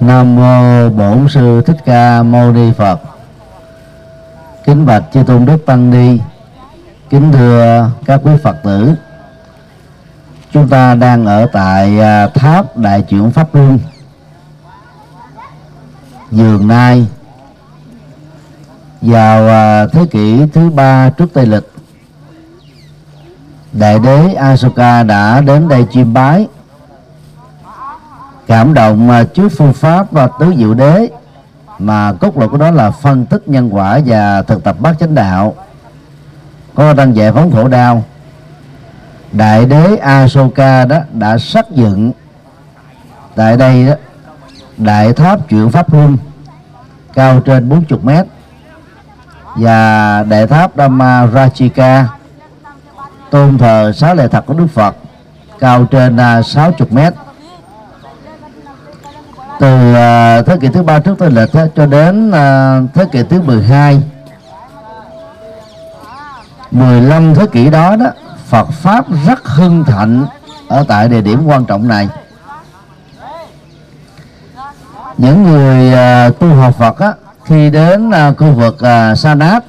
Nam mô Bổn sư Thích Ca Mâu Ni Phật. Kính bạch chư tôn đức tăng ni, kính thưa các quý Phật tử. Chúng ta đang ở tại à, tháp Đại chuyển Pháp Luân, Dường Nai, vào à, thế kỷ thứ ba trước Tây lịch. Đại đế Asoka đã đến đây chiêm bái cảm động mà trước phương pháp và tứ diệu đế. Mà cốt lõi của đó là phân tích nhân quả và thực tập bát chánh đạo. Có đang giải phóng khổ đau đại đế Asoka đó đã xác dựng tại đây đó, đại tháp chuyển pháp luân, cao trên 40 mét. Và đại tháp Dhamma Rajika tôn thờ sáu lệ thật của Đức Phật, cao trên à, 60 mét từ uh, thế kỷ thứ ba trước tây lịch cho đến uh, thế kỷ thứ 12 15 thế kỷ đó đó Phật pháp rất hưng thịnh ở tại địa điểm quan trọng này. Những người uh, tu học Phật á, khi đến uh, khu vực uh, Sa Nát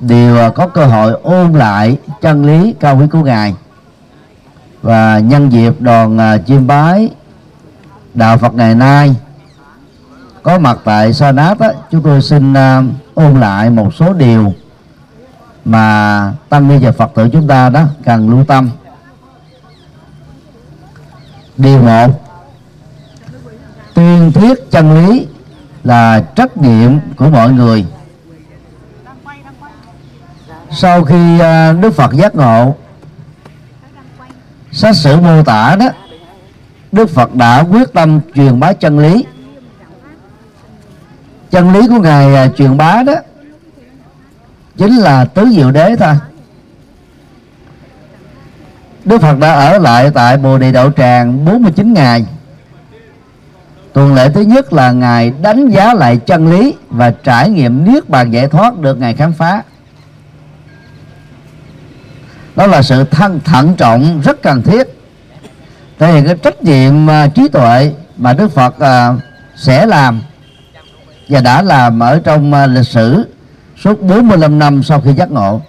đều uh, có cơ hội ôn lại chân lý cao quý của ngài và nhân dịp đoàn uh, chiêm bái đạo Phật ngày nay có mặt tại Sa Nát á, chúng tôi xin uh, ôn lại một số điều mà tăng ni và Phật tử chúng ta đó cần lưu tâm. Điều một tuyên thuyết chân lý là trách nhiệm của mọi người sau khi uh, Đức Phật giác ngộ sách sử mô tả đó Đức Phật đã quyết tâm truyền bá chân lý. Chân lý của ngài à, truyền bá đó, chính là tứ diệu đế thôi. Đức Phật đã ở lại tại Bồ Đề Đậu Tràng 49 ngày. Tuần lễ thứ nhất là Ngài đánh giá lại chân lý Và trải nghiệm niết bàn giải thoát được Ngài khám phá. Đó là sự thân, thận trọng, rất cần thiết thể hiện cái trách nhiệm uh, trí tuệ mà Đức Phật uh, sẽ làm và đã làm ở trong uh, lịch sử suốt 45 năm sau khi giác ngộ.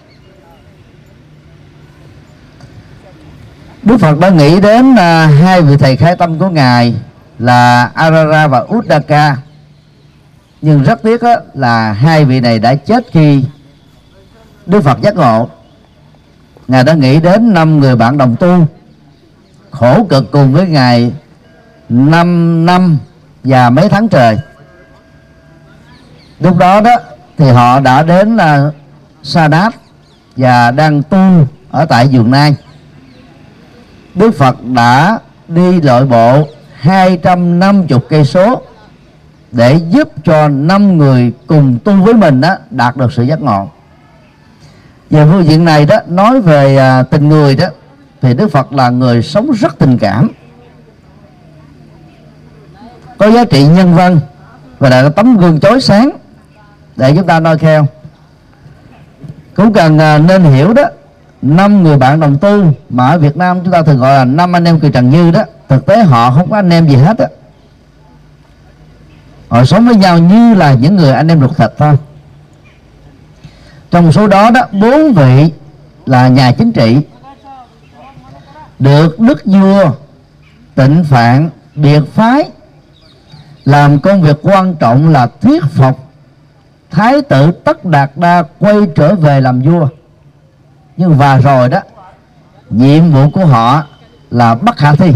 Đức Phật đã nghĩ đến uh, hai vị thầy khai tâm của ngài là Arara và Uddaka. Nhưng rất tiếc á, là hai vị này đã chết khi Đức Phật giác ngộ. Ngài đã nghĩ đến năm người bạn đồng tu khổ cực cùng với ngài 5 năm và mấy tháng trời. Lúc đó đó thì họ đã đến là Sa Đát và đang tu ở tại vườn Nai. Đức Phật đã đi lội bộ 250 cây số để giúp cho năm người cùng tu với mình đó đạt được sự giác ngộ. Về phương diện này đó nói về à, tình người đó thì Đức Phật là người sống rất tình cảm. Có giá trị nhân văn và là tấm gương chói sáng để chúng ta noi theo. Cũng cần à, nên hiểu đó, năm người bạn đồng tư mà ở Việt Nam chúng ta thường gọi là năm anh em kỳ Trần Như đó, thực tế họ không có anh em gì hết á. Họ sống với nhau như là những người anh em ruột thịt thôi. Trong số đó đó, bốn vị là nhà chính trị được đức vua tịnh phạn biệt phái. Làm công việc quan trọng là thuyết phục thái tử tất đạt đa quay trở về làm vua. Nhưng và rồi đó, nhiệm vụ của họ là bất khả thi.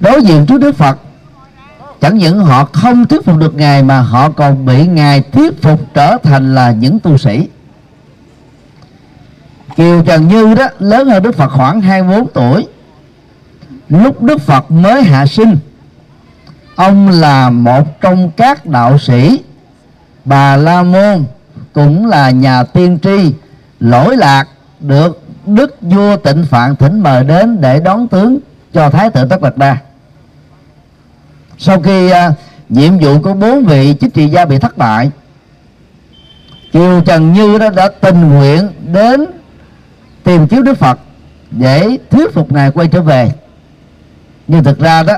Đối diện trước đức phật, chẳng những họ không thuyết phục được ngài mà họ còn bị ngài thuyết phục trở thành là những tu sĩ. Kiều Trần Như đó lớn hơn Đức Phật khoảng 24 tuổi. Lúc Đức Phật mới hạ sinh Ông là một trong các đạo sĩ Bà La Môn cũng là nhà tiên tri lỗi lạc được Đức vua tịnh Phạn thỉnh mời đến để đón tướng cho Thái tử Tất Đạt Đa. Sau khi uh, nhiệm vụ của bốn vị chính trị gia bị thất bại Kiều Trần Như đó đã tình nguyện đến tìm kiếm Đức Phật để thuyết phục ngài quay trở về. Nhưng thực ra đó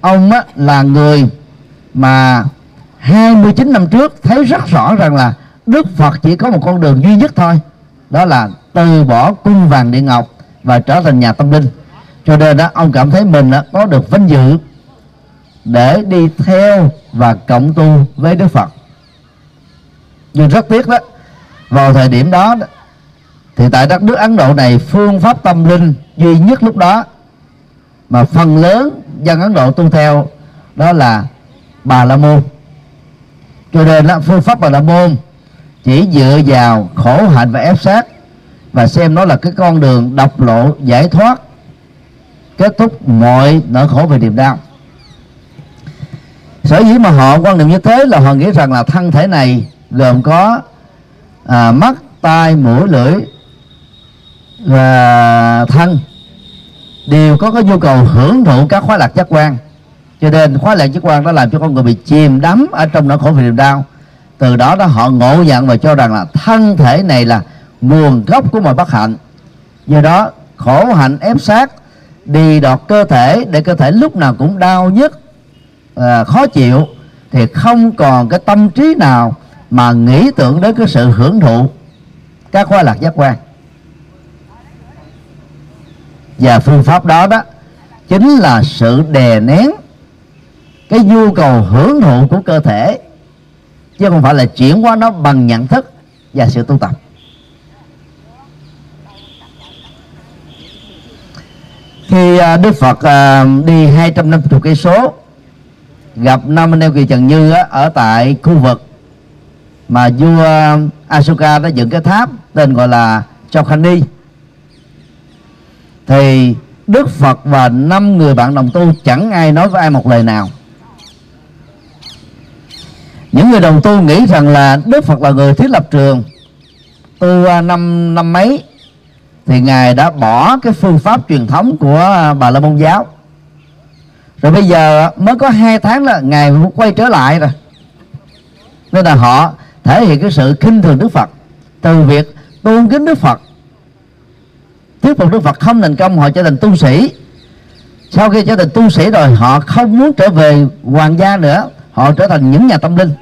ông á, là người mà 29 năm trước thấy rất rõ rằng là Đức Phật chỉ có một con đường duy nhất thôi đó là từ bỏ cung vàng điện ngọc và trở thành nhà tâm linh. Cho nên đó ông cảm thấy mình đó, có được vinh dự để đi theo và cộng tu với Đức Phật. Nhưng rất tiếc đó vào thời điểm đó thì tại đất nước Ấn Độ này phương pháp tâm linh duy nhất lúc đó mà phần lớn dân Ấn Độ tu theo đó là Bà La Môn. Cho nên là phương pháp Bà La Môn chỉ dựa vào khổ hạnh và ép sát và xem nó là cái con đường độc lộ giải thoát kết thúc mọi nỗi khổ về niềm đau. Sở dĩ mà họ quan niệm như thế là họ nghĩ rằng là thân thể này gồm có à, mắt tai mũi lưỡi và thân đều có cái nhu cầu hưởng thụ các khóa lạc giác quan. Cho nên khóa lạc giác quan đó làm cho con người bị chìm đắm ở trong nỗi khổ vì niềm đau. Từ đó đó họ ngộ nhận và cho rằng là thân thể này là nguồn gốc của mọi bất hạnh. Do đó khổ hạnh ép sát đi đọt cơ thể để cơ thể lúc nào cũng đau nhức à, khó chịu thì không còn cái tâm trí nào mà nghĩ tưởng đến cái sự hưởng thụ các khoa lạc giác quan và phương pháp đó đó chính là sự đè nén cái nhu cầu hưởng thụ của cơ thể, chứ không phải là chuyển qua nó bằng nhận thức và sự tu tập. Khi à, Đức Phật à, đi 250 cây số, gặp năm anh em kỳ Trần Như ở tại khu vực mà vua à, asuka đã dựng cái tháp tên gọi là Chokhani thì Đức Phật và năm người bạn đồng tu chẳng ai nói với ai một lời nào. Những người đồng tu nghĩ rằng là Đức Phật là người thiết lập trường. Tu à, năm năm mấy thì ngài đã bỏ cái phương pháp truyền thống của à, bà la môn giáo. Rồi bây giờ mới có hai tháng là ngài quay trở lại rồi. Nên là họ thể hiện cái sự khinh thường đức phật. Từ việc tôn kính đức phật thuyết phục đức phật không thành công họ trở thành tu sĩ. Sau khi trở thành tu sĩ rồi họ không muốn trở về hoàng gia nữa. Họ trở thành những nhà tâm linh.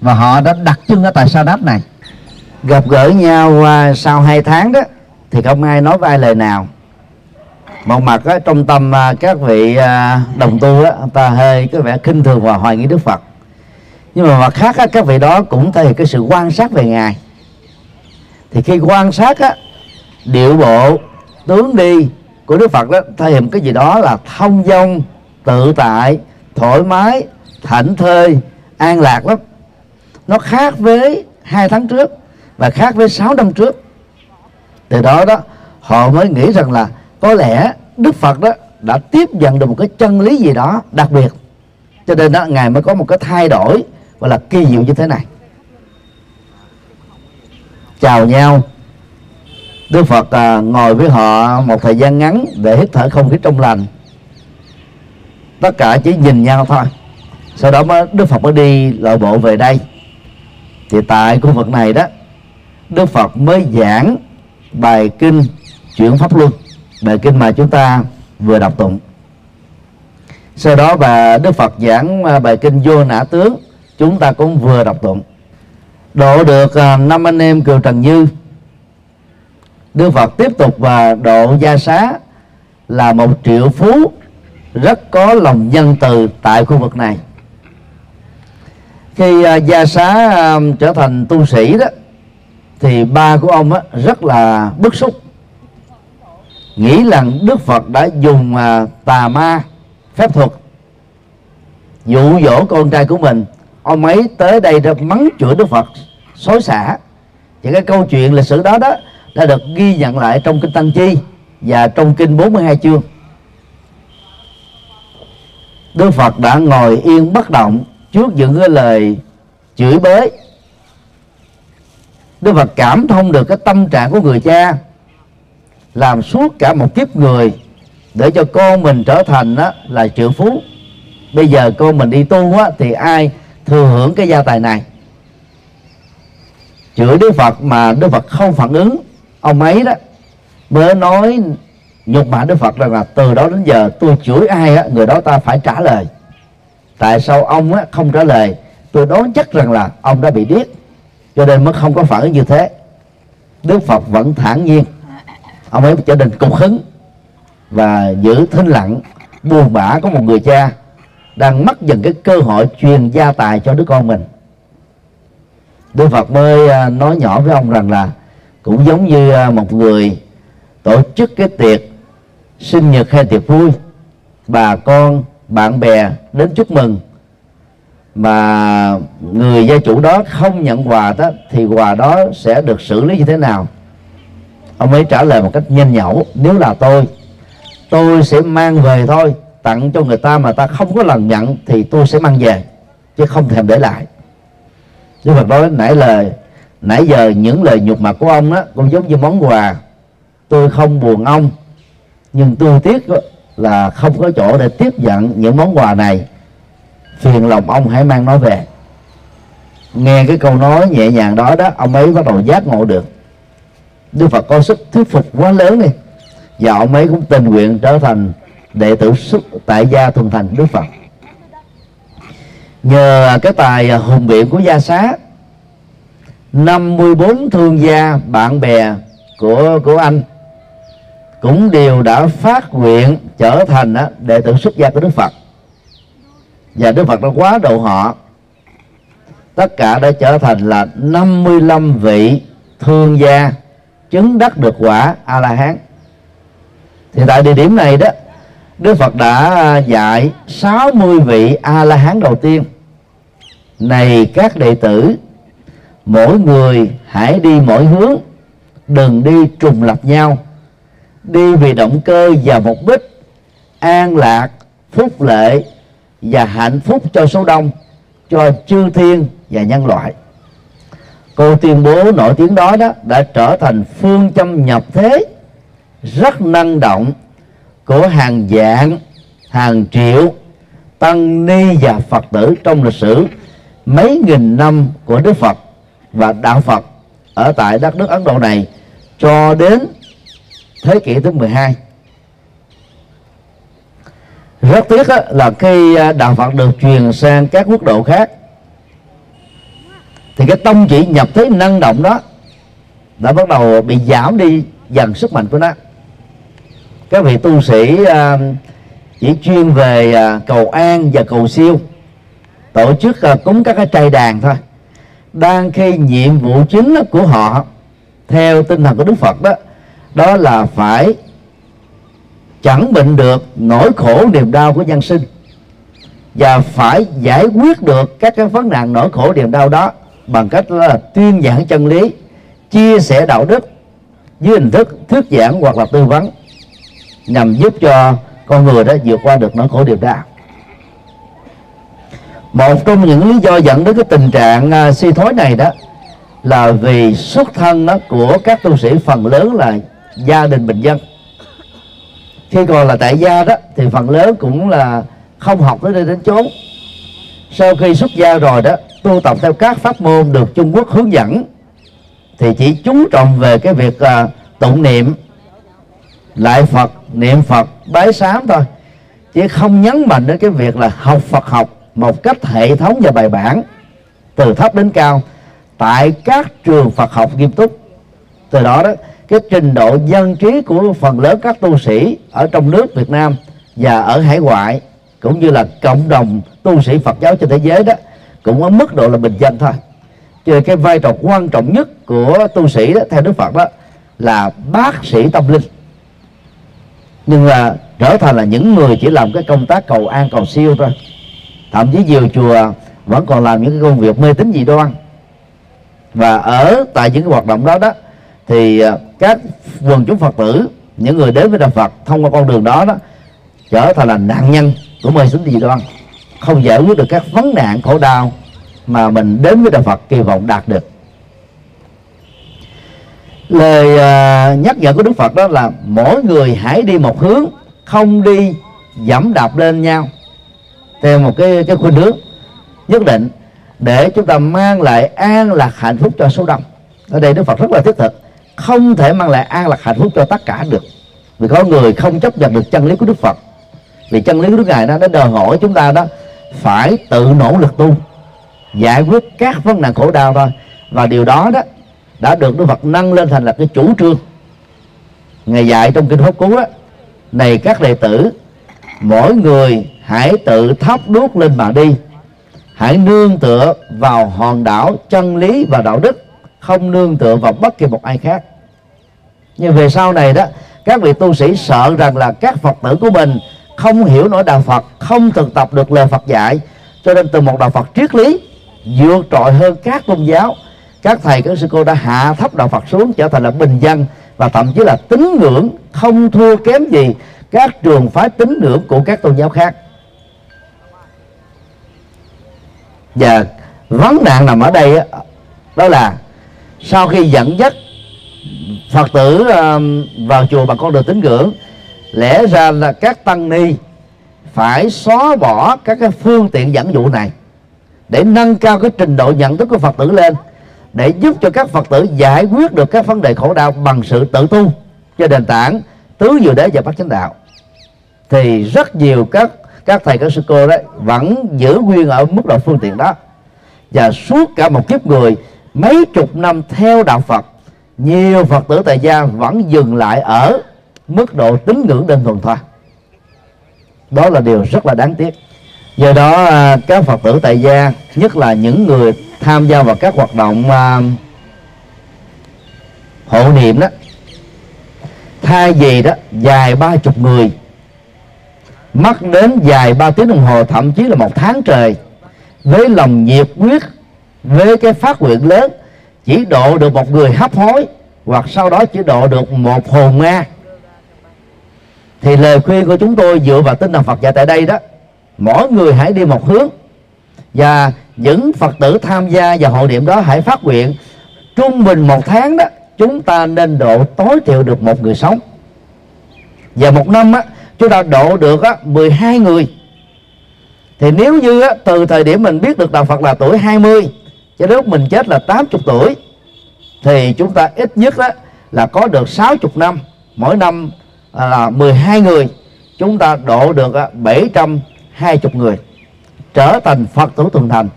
Và họ đã đặt chân ở tại sa đáp này. Gặp gỡ nhau sau hai tháng đó thì không ai nói với ai lời nào. Một mặt đó, trong tâm à, các vị à, đồng tu đó, ta hơi có vẻ khinh thường và hoài nghi đức phật. Nhưng mà mặt khác đó, các vị đó cũng thể hiện cái sự quan sát về ngài. Thì khi quan sát á, điệu bộ tướng đi của đức phật đó, thể hiện cái gì đó là thông dong, tự tại, thoải mái, thảnh thơi, an lạc lắm. Nó khác với hai tháng trước và khác với sáu năm trước. Từ đó đó, họ mới nghĩ rằng là có lẽ đức phật đó đã tiếp nhận được một cái chân lý gì đó đặc biệt. Cho nên đó, ngài mới có một cái thay đổi gọi là kỳ diệu như thế này. Chào nhau đức phật à, ngồi với họ một thời gian ngắn để hít thở không khí trong lành. Tất cả chỉ nhìn nhau thôi. Sau đó mới đức phật mới đi lội bộ về đây. Thì tại khu vực này đó đức phật mới giảng bài kinh chuyển pháp luân bài kinh mà chúng ta vừa đọc tụng. Sau đó bà đức phật giảng à, bài kinh vô nã tướng chúng ta cũng vừa đọc tụng. Độ được à, năm anh em kiều trần như đức phật tiếp tục và độ gia xá là một triệu phú rất có lòng nhân từ tại khu vực này. Khi à, gia xá à, trở thành tu sĩ đó thì ba của ông á, rất là bức xúc. Nghĩ rằng đức phật đã dùng à, tà ma phép thuật dụ dỗ con trai của mình. Ông ấy tới đây để mắng chửi đức phật xối xả. Những cái câu chuyện lịch sử đó đó đã được ghi nhận lại trong kinh tăng chi và trong kinh 42 chương. Đức Phật đã ngồi yên bất động trước những cái lời chửi bới Đức Phật cảm thông được cái tâm trạng của người cha làm suốt cả một kiếp người để cho con mình trở thành đó là triệu phú. Bây giờ con mình đi tu á, thì ai thừa hưởng cái gia tài này? Chửi Đức Phật mà Đức Phật không phản ứng ông ấy đó mới nói nhục mạ Đức Phật rằng là từ đó đến giờ tôi chửi ai á, người đó ta phải trả lời. Tại sao ông á, không trả lời? Tôi đoán chắc rằng là ông đã bị điếc cho nên mới không có phản ứng như thế. Đức phật vẫn thản nhiên. Ông ấy trở nên cục hứng và giữ thinh lặng buồn bã có một người cha đang mất dần cái cơ hội truyền gia tài cho đứa con mình. Đức Phật mới à, nói nhỏ với ông rằng là cũng giống như à, một người tổ chức cái tiệc sinh nhật hay tiệc vui, bà con, bạn bè đến chúc mừng. Mà người gia chủ đó không nhận quà đó, thì quà đó sẽ được xử lý như thế nào? Ông ấy trả lời một cách nhanh nhẩu, nếu là tôi tôi sẽ mang về thôi, tặng cho người ta mà ta không có lần nhận thì tôi sẽ mang về, chứ không thèm để lại. Đức Phật nói nãy lời nãy giờ những lời nhục mặt của ông đó cũng giống như món quà. Tôi không buồn ông, nhưng tôi tiếc là không có chỗ để tiếp nhận những món quà này. Phiền lòng ông hãy mang nó về. Nghe cái câu nói nhẹ nhàng đó đó, ông ấy bắt đầu giác ngộ được. Đức Phật có sức thuyết phục quá lớn đi, và ông ấy cũng tình nguyện trở thành đệ tử xuất tại gia thuần thành Đức Phật. Nhờ cái tài hùng biện của gia xá 54 thương gia bạn bè của của anh cũng đều đã phát nguyện trở thành á, đệ tử xuất gia của Đức Phật. Và Đức Phật đã quá độ họ. Tất cả đã trở thành là 55 vị thương gia chứng đắc được quả a la hán thì tại địa điểm này đó Đức Phật đã dạy 60 vị a la hán đầu tiên. Này các đệ tử mỗi người hãy đi mỗi hướng, đừng đi trùng lập nhau. Đi vì động cơ và mục đích, an lạc, phúc lệ và hạnh phúc cho số đông, cho chư thiên và nhân loại. Cô tuyên bố nổi tiếng đó đó đã trở thành phương châm nhập thế rất năng động của hàng vạn, hàng triệu tăng ni và phật tử trong lịch sử mấy nghìn năm của đức phật và đạo phật ở tại đất nước ấn độ này cho đến thế kỷ thứ 12 rất tiếc là khi à, đạo Phật được truyền sang các quốc độ khác, thì cái tông chỉ nhập thế năng động đó, đã bắt đầu bị giảm đi dần sức mạnh của nó. Các vị tu sĩ à, chỉ chuyên về à, cầu an và cầu siêu, tổ chức cúng các cái trai đàn thôi đang khi nhiệm vụ chính của họ, theo tinh thần của Đức Phật đó đó là phải chẳng bệnh được nỗi khổ niềm đau của nhân sinh và phải giải quyết được các cái vấn nạn nỗi khổ niềm đau đó bằng cách là tuyên giảng chân lý, chia sẻ đạo đức dưới hình thức thuyết giảng hoặc là tư vấn nhằm giúp cho con người đó vượt qua được nỗi khổ niềm đau một trong những lý do dẫn đến cái tình trạng uh, suy thoái này đó là vì xuất thân đó của các tu sĩ phần lớn là gia đình bình dân. Khi còn là tại gia đó thì phần lớn cũng là không học tới đây đến chốn. Sau khi xuất gia rồi đó tu tập theo các pháp môn được Trung Quốc hướng dẫn thì chỉ chú trọng về cái việc uh, tụng niệm lại Phật niệm Phật bái sám thôi. Chứ không nhấn mạnh đến cái việc là học Phật học một cách hệ thống và bài bản từ thấp đến cao. Tại các trường Phật học nghiêm túc từ đó đó cái trình độ dân trí của phần lớn các tu sĩ ở trong nước Việt Nam và ở hải ngoại cũng như là cộng đồng tu sĩ Phật giáo trên thế giới đó cũng ở mức độ là bình dân thôi. Cho cái vai trò quan trọng nhất của tu sĩ đó, theo Đức Phật đó là bác sĩ tâm linh. Nhưng là trở thành là những người chỉ làm cái công tác cầu an cầu siêu thôi thậm chí nhiều chùa vẫn còn làm những cái công việc mê tín dị đoan. Và ở tại những cái hoạt động đó đó, thì à, các quần chúng phật tử, những người đến với đạo phật thông qua con đường đó đó, trở thành là nạn nhân của mê tín dị đoan. Không giải quyết được các vấn nạn khổ đau mà mình đến với đạo phật kỳ vọng đạt được. Lời à, nhắc nhở của đức phật đó là mỗi người hãy đi một hướng, không đi dẫm đạp lên nhau theo một cái cái khuynh hướng nhất định để chúng ta mang lại an lạc hạnh phúc cho số đông. Ở đây đức phật rất là thiết thực, không thể mang lại an lạc hạnh phúc cho tất cả được. Vì có người không chấp nhận được chân lý của đức phật, vì chân lý của đức ngài nó đòi hỏi chúng ta đó phải tự nỗ lực tu, giải quyết các vấn nạn khổ đau thôi. Và điều đó đó đã được Đức Phật nâng lên thành là cái chủ trương. Ngày dạy trong kinh pháp cú đó, này các đệ tử mỗi người hãy tự thắp đuốc lên mà đi. Hãy nương tựa vào hòn đảo chân lý và đạo đức, không nương tựa vào bất kỳ một ai khác. Nhưng về sau này đó, các vị tu sĩ sợ rằng là các phật tử của mình không hiểu nổi đạo phật, không thực tập được lời phật dạy. Cho nên từ một đạo phật triết lý, vượt trội hơn các tôn giáo, các thầy, các sư cô đã hạ thấp đạo phật xuống, trở thành là bình dân và thậm chí là tín ngưỡng không thua kém gì các trường phái tín ngưỡng của các tôn giáo khác. Và vấn nạn nằm ở đây đó là sau khi dẫn dắt phật tử um, vào chùa bằng con đường tín ngưỡng, lẽ ra là các tăng ni phải xóa bỏ các cái phương tiện dẫn dụ này để nâng cao cái trình độ nhận thức của phật tử lên, để giúp cho các phật tử giải quyết được các vấn đề khổ đau bằng sự tự tu cho nền tảng tứ diệu đế và bát chánh đạo. Thì rất nhiều các các thầy các sư cô đấy vẫn giữ nguyên ở mức độ phương tiện đó. Và suốt cả một kiếp người mấy chục năm theo đạo Phật nhiều Phật tử tại gia vẫn dừng lại ở mức độ tín ngưỡng đơn thuần thôi. Đó là điều rất là đáng tiếc. Do đó à, các Phật tử tại gia nhất là những người tham gia vào các hoạt động uh, hộ niệm đó thay vì đó dài ba chục người. Mất đến dài ba tiếng đồng hồ, thậm chí là một tháng trời. Với lòng nhiệt huyết, với cái phát nguyện lớn, chỉ độ được một người hấp hối, hoặc sau đó chỉ độ được một hồn ma. Thì lời khuyên của chúng tôi dựa vào tinh thần Phật dạy tại đây đó, mỗi người hãy đi một hướng. Và những Phật tử tham gia vào hội điểm đó hãy phát nguyện trung bình một tháng đó chúng ta nên độ tối thiểu được một người sống. Và một năm á, chúng ta độ được á, 12 người. Thì nếu như á, từ thời điểm mình biết được đạo Phật là tuổi 20 cho đến lúc mình chết là 80 tuổi thì chúng ta ít nhất á, là có được 60 năm. Mỗi năm à, là 12 người. Chúng ta độ được á, 720 người. Trở thành Phật tử tuần thành.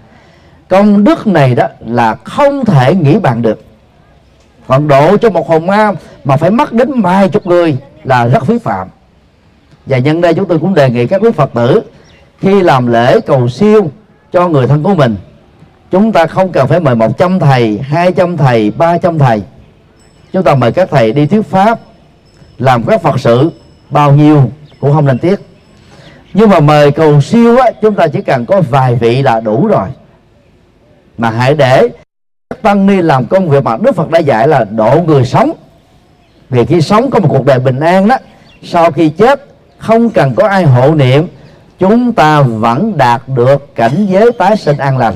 Công đức này đó là không thể nghĩ bàn được còn độ cho một hồn ma mà phải mất đến vài chục người là rất phí phạm. Và nhân đây chúng tôi cũng đề nghị các quý phật tử khi làm lễ cầu siêu cho người thân của mình chúng ta không cần phải mời 100 thầy 200 thầy 300 thầy. Chúng ta mời các thầy đi thuyết pháp làm các phật sự bao nhiêu cũng không nên tiếc. Nhưng mà mời cầu siêu á, chúng ta chỉ cần có vài vị là đủ rồi. Mà hãy để tăng ni làm công việc mà Đức Phật đã dạy là độ người sống. Vì khi sống có một cuộc đời bình an đó, sau khi chết, không cần có ai hộ niệm, chúng ta vẫn đạt được cảnh giới tái sinh an lành.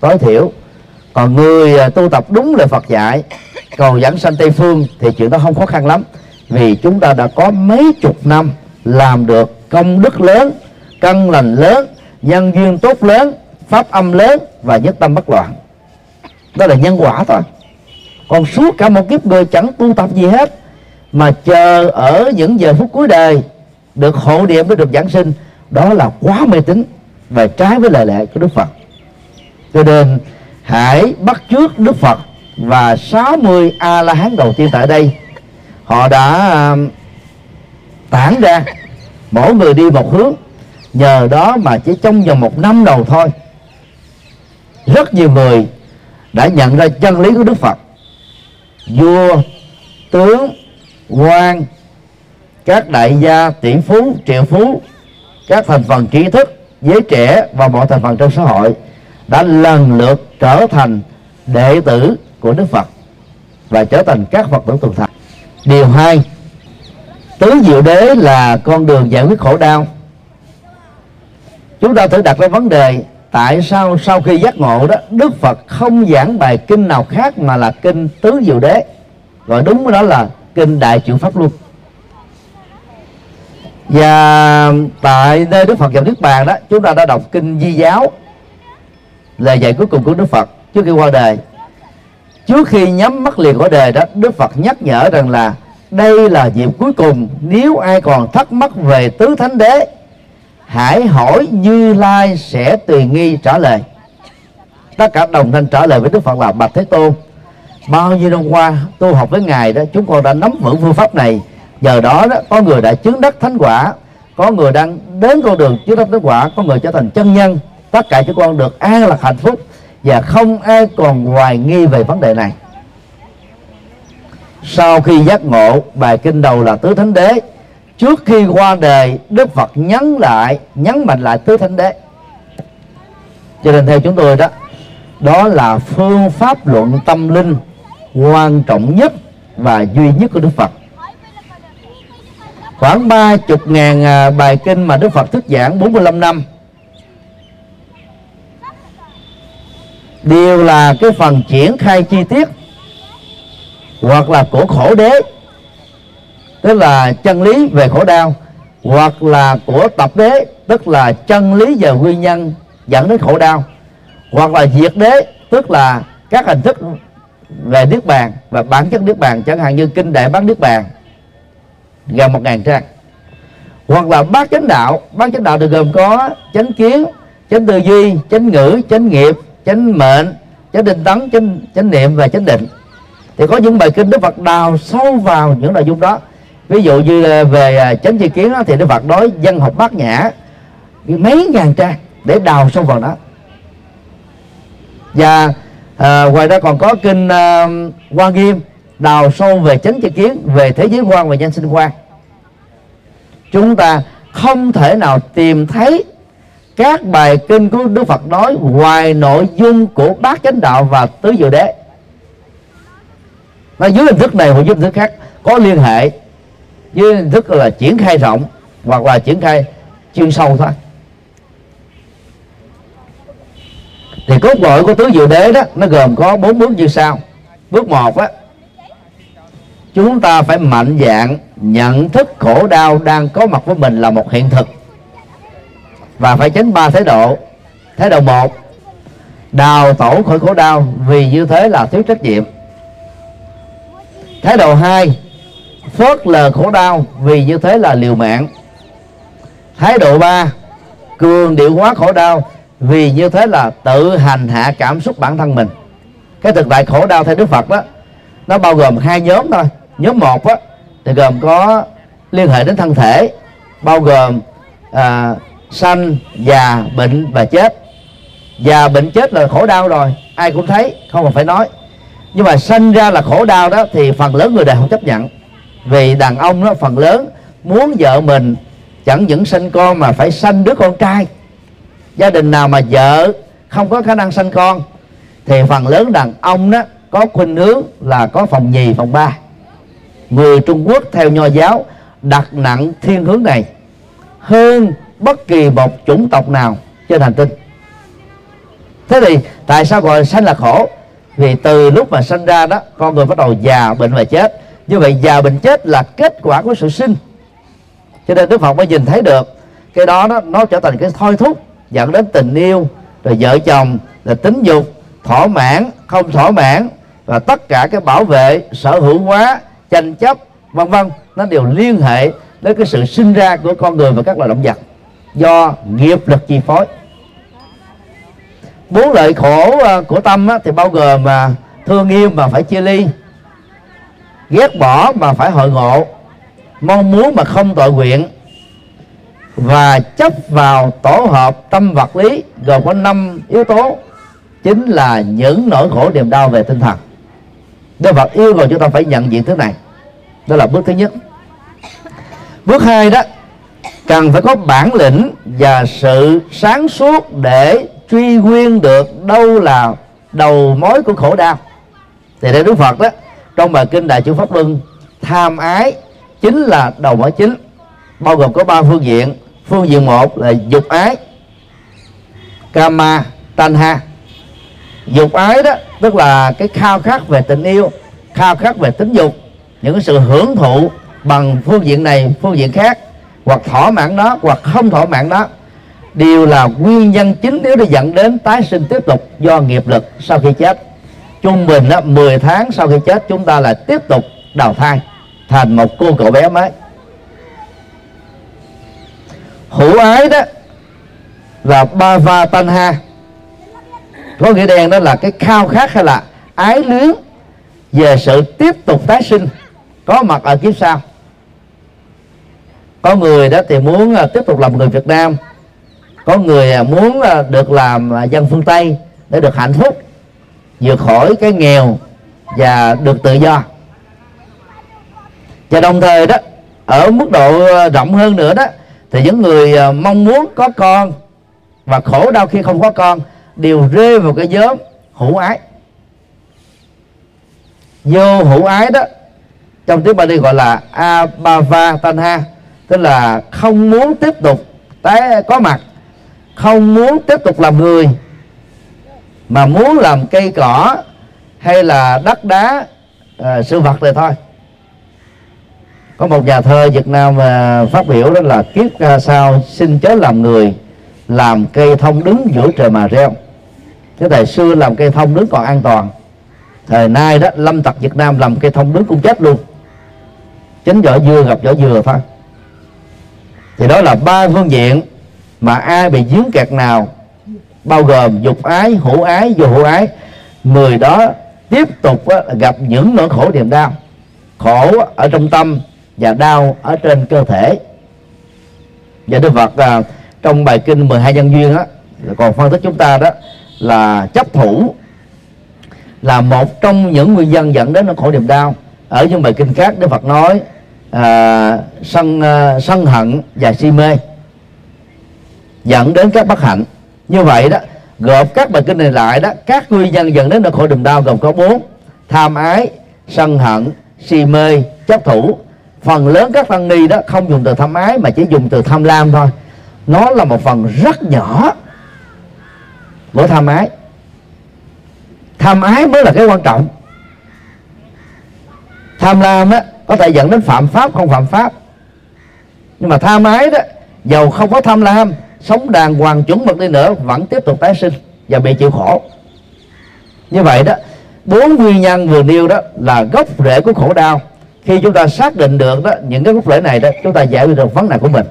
Tối thiểu, còn người à, tu tập đúng lời Phật dạy, cầu dẫn sanh Tây phương thì chuyện đó không khó khăn lắm. Vì chúng ta đã có mấy chục năm làm được công đức lớn, căn lành lớn, nhân duyên tốt lớn, pháp âm lớn và nhất tâm bất loạn đó là nhân quả thôi. Còn suốt cả một kiếp người chẳng tu tập gì hết, mà chờ ở những giờ phút cuối đời được hộ niệm mới được giảng sinh. Đó là quá mê tín và trái với lời lẽ của Đức Phật. Cho nên, hãy bắt trước Đức Phật và 60 a la hán đầu tiên tại đây. Họ đã um, tản ra, mỗi người đi một hướng. Nhờ đó mà chỉ trong vòng một năm đầu thôi, rất nhiều người đã nhận ra chân lý của Đức Phật vua tướng quan các đại gia tỷ phú triệu phú các thành phần trí thức giới trẻ và mọi thành phần trong xã hội đã lần lượt trở thành đệ tử của Đức Phật và trở thành các Phật tử tuần thành. Điều hai, tứ diệu đế là con đường giải quyết khổ đau. Chúng ta thử đặt ra vấn đề tại sao sau khi giác ngộ đó, Đức Phật không giảng bài kinh nào khác mà là kinh tứ diệu đế? Gọi đúng đó là kinh đại chuyển pháp luôn. và tại nơi Đức Phật vào Niết Bàn đó, chúng ta đã đọc kinh Di giáo. Lời dạy cuối cùng của Đức Phật trước khi qua đời. Trước khi nhắm mắt liền cõi đời đó, Đức Phật nhắc nhở rằng là đây là dịp cuối cùng nếu ai còn thắc mắc về tứ thánh đế hãy hỏi như lai sẽ tùy nghi trả lời. Tất cả đồng thanh trả lời với đức phật là bạch thế tôn. Bao nhiêu năm qua, tu học với ngài đó, chúng con đã nắm vững phương pháp này. Nhờ đó đó, có người đã chứng đắc thánh quả, có người đang đến con đường chứng đắc thánh quả, có người trở thành chân nhân. Tất cả chúng con được an lạc hạnh phúc và không ai còn hoài nghi về vấn đề này. Sau khi giác ngộ, bài kinh đầu là tứ thánh đế trước khi qua đời đức phật nhấn lại nhấn mạnh lại tứ thánh đế. Cho nên theo chúng tôi đó đó là phương pháp luận tâm linh quan trọng nhất và duy nhất của đức phật. Khoảng ba chục ngàn à, bài kinh mà đức phật thuyết giảng 45 năm. Đều là cái phần triển khai chi tiết hoặc là của khổ đế tức là chân lý về khổ đau, hoặc là của tập đế, tức là chân lý về nguyên nhân dẫn đến khổ đau, hoặc là diệt đế, tức là các hình thức về nước bàn và bản chất nước bàn, chẳng hạn như kinh đại bát nước bàn, gần một ngàn trang. Hoặc là bát chánh đạo, bát chánh đạo được gồm có chánh kiến, chánh tư duy, chánh ngữ, chánh nghiệp, chánh mệnh, chánh định tấn, chánh chánh niệm và chánh định. Thì có những bài kinh đức phật đào sâu vào những nội dung đó ví dụ như à, về à, chánh chi kiến đó, thì đức phật nói dân học bát nhã mấy ngàn trang để đào sâu vào đó. Và à, ngoài ra còn có kinh à, quan nghiêm đào sâu về chánh chi kiến về thế giới quan và nhân sinh quan. Chúng ta không thể nào tìm thấy các bài kinh của Đức Phật nói ngoài nội dung của bát chánh đạo và tứ diệu đế. Nó dưới hình thức này hoặc dưới hình thức khác có liên hệ với hình thức là triển khai rộng hoặc là triển khai chuyên sâu thôi. Thì cốt lõi của tứ diệu đế đó, nó gồm có bốn bước như sau. Bước một á, chúng ta phải mạnh dạng nhận thức khổ đau đang có mặt với mình là một hiện thực. Và phải tránh ba thái độ. Thái độ một, đào tổ khỏi khổ đau vì như thế là thiếu trách nhiệm. Thái độ hai phớt lờ khổ đau vì như thế là liều mạng. Thái độ ba cường điệu hóa khổ đau vì như thế là tự hành hạ cảm xúc bản thân mình. Cái thực tại khổ đau theo đức phật đó nó bao gồm hai nhóm thôi. Nhóm một á, thì gồm có liên hệ đến thân thể bao gồm à, sanh già bệnh và chết. Già bệnh chết là khổ đau rồi ai cũng thấy không cần phải nói. Nhưng mà sanh ra là khổ đau đó thì phần lớn người đời không chấp nhận vì đàn ông đó phần lớn muốn vợ mình chẳng những sinh con mà phải sanh đứa con trai. Gia đình nào mà vợ không có khả năng sanh con, thì phần lớn đàn ông đó có khuynh hướng là có phòng nhì, phòng ba. Người trung quốc theo nho giáo đặt nặng thiên hướng này hơn bất kỳ một chủng tộc nào trên hành tinh. Thế thì tại sao gọi sanh là khổ? Vì từ lúc mà sanh ra đó, con người bắt đầu già bệnh và chết như vậy già bệnh chết là kết quả của sự sinh. Cho nên đức phật mới nhìn thấy được cái đó nó nó trở thành cái thôi thúc dẫn đến tình yêu rồi vợ chồng là tính dục thỏa mãn không thỏa mãn và tất cả cái bảo vệ sở hữu hóa tranh chấp vân vân nó đều liên hệ đến cái sự sinh ra của con người và các loài động vật do nghiệp lực chi phối. Bốn lợi khổ ờ, của tâm á, thì bao gồm mà thương yêu mà phải chia ly ghét bỏ mà phải hội ngộ, mong muốn mà không tội nguyện, và chấp vào tổ hợp tâm vật lý gồm có năm yếu tố, chính là những nỗi khổ niềm đau về tinh thần. Đức Phật yêu cầu chúng ta phải nhận diện thứ này. Đó là bước thứ nhất. Bước hai đó, cần phải có bản lĩnh và sự sáng suốt để truy nguyên được đâu là đầu mối của khổ đau. Thì đây Đức Phật đó trong bài kinh Đại Chúng Pháp Luân, tham ái chính là đầu mối chính, bao gồm có ba phương diện. Phương diện một là dục ái, kama, tanha. Dục ái đó, tức là cái khao khát về tình yêu, khao khát về tính dục, những cái sự hưởng thụ bằng phương diện này, phương diện khác, hoặc thỏa mãn nó, hoặc không thỏa mãn nó, đều là nguyên nhân chính nếu để dẫn đến tái sinh tiếp tục do nghiệp lực sau khi chết trung bình á, 10 tháng sau khi chết chúng ta lại tiếp tục đào thai thành một cô cậu bé mới. Hữu ái đó và bava tanha có nghĩa đen đó là cái khao khát hay là ái luyến về sự tiếp tục tái sinh có mặt ở kiếp sau. Có người đó thì muốn à, tiếp tục làm người Việt Nam có người à, muốn à, được làm dân phương Tây để được hạnh phúc vượt khỏi cái nghèo và được tự do. Và đồng thời đó, ở mức độ rộng hơn nữa đó, thì những người à, mong muốn có con và khổ đau khi không có con đều rơi vào cái nhóm hữu ái. Vô hữu ái đó, trong tiếng Bali gọi là abhava tanha tức là không muốn tiếp tục tái có mặt, không muốn tiếp tục làm người mà muốn làm cây cỏ hay là đất đá à, sự vật này thôi. Có một nhà thơ Việt Nam mà phát biểu đó là kiếp sau xin chớ làm người làm cây thông đứng giữa trời mà reo. Cái thời xưa làm cây thông đứng còn an toàn. Thời nay đó lâm tặc Việt Nam làm cây thông đứng cũng chết luôn. Chính vỏ dưa gặp vỏ dừa thôi. Thì đó là ba phương diện mà ai bị dướng kẹt nào bao gồm dục ái hữu ái vô hữu ái. Người đó tiếp tục gặp những nỗi khổ niềm đau. Khổ ở trong tâm và đau ở trên cơ thể. Và Đức Phật à, trong bài kinh 12 nhân duyên đó, còn phân tích chúng ta đó là chấp thủ là một trong những nguyên nhân dẫn đến nỗi khổ niềm đau. Ở những bài kinh khác Đức Phật nói à, sân à, sân hận và si mê dẫn đến các bất hạnh như vậy đó, gộp các bài kinh này lại đó, các nguyên nhân dẫn đến nỗi khổ niềm đau gồm có bốn, tham ái, sân hận, si mê, chấp thủ. Phần lớn các tăng ni đó không dùng từ tham ái mà chỉ dùng từ tham lam thôi. Nó là một phần rất nhỏ của tham ái. Tham ái mới là cái quan trọng. Tham lam á, có thể dẫn đến phạm pháp, không phạm pháp. Nhưng mà tham ái đó, giàu không có tham lam sống đàng hoàng chuẩn mực đi nữa vẫn tiếp tục tái sinh và bị chịu khổ. Như vậy đó bốn nguyên nhân vừa nêu đó là gốc rễ của khổ đau. Khi chúng ta xác định được đó những cái gốc rễ này đó chúng ta giải quyết được vấn nạn của mình.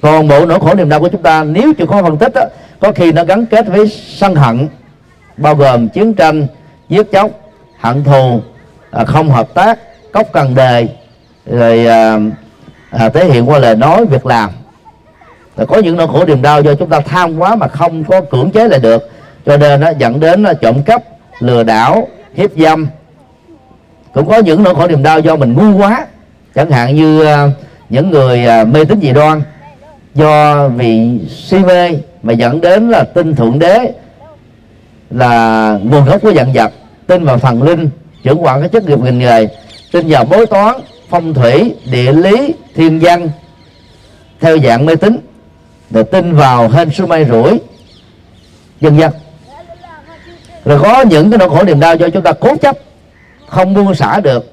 Toàn bộ nỗi khổ niềm đau của chúng ta nếu chưa có phân tích đó, có khi nó gắn kết với sân hận bao gồm chiến tranh giết chóc hận thù à, không hợp tác cốc cần đề rồi à, à, thể hiện qua lời nói việc làm là có những nỗi khổ niềm đau do chúng ta tham quá mà không có cưỡng chế lại được. Cho nên nó dẫn đến nó trộm cắp, lừa đảo, hiếp dâm. Cũng có những nỗi khổ niềm đau do mình ngu quá. Chẳng hạn như ờ, những người ờ, mê tín dị đoan. Do vì si mê mà dẫn đến là tin thượng đế là nguồn gốc của dặn vật, tin vào thần linh, trưởng quản cái chức nghiệp ngành nghề, tin vào bói toán, phong thủy, địa lý, thiên văn, theo dạng mê tín rồi tin vào hên số may rủi. Dân dân. Rồi có những cái nỗi khổ niềm đau do chúng ta cố chấp, không buông xả được,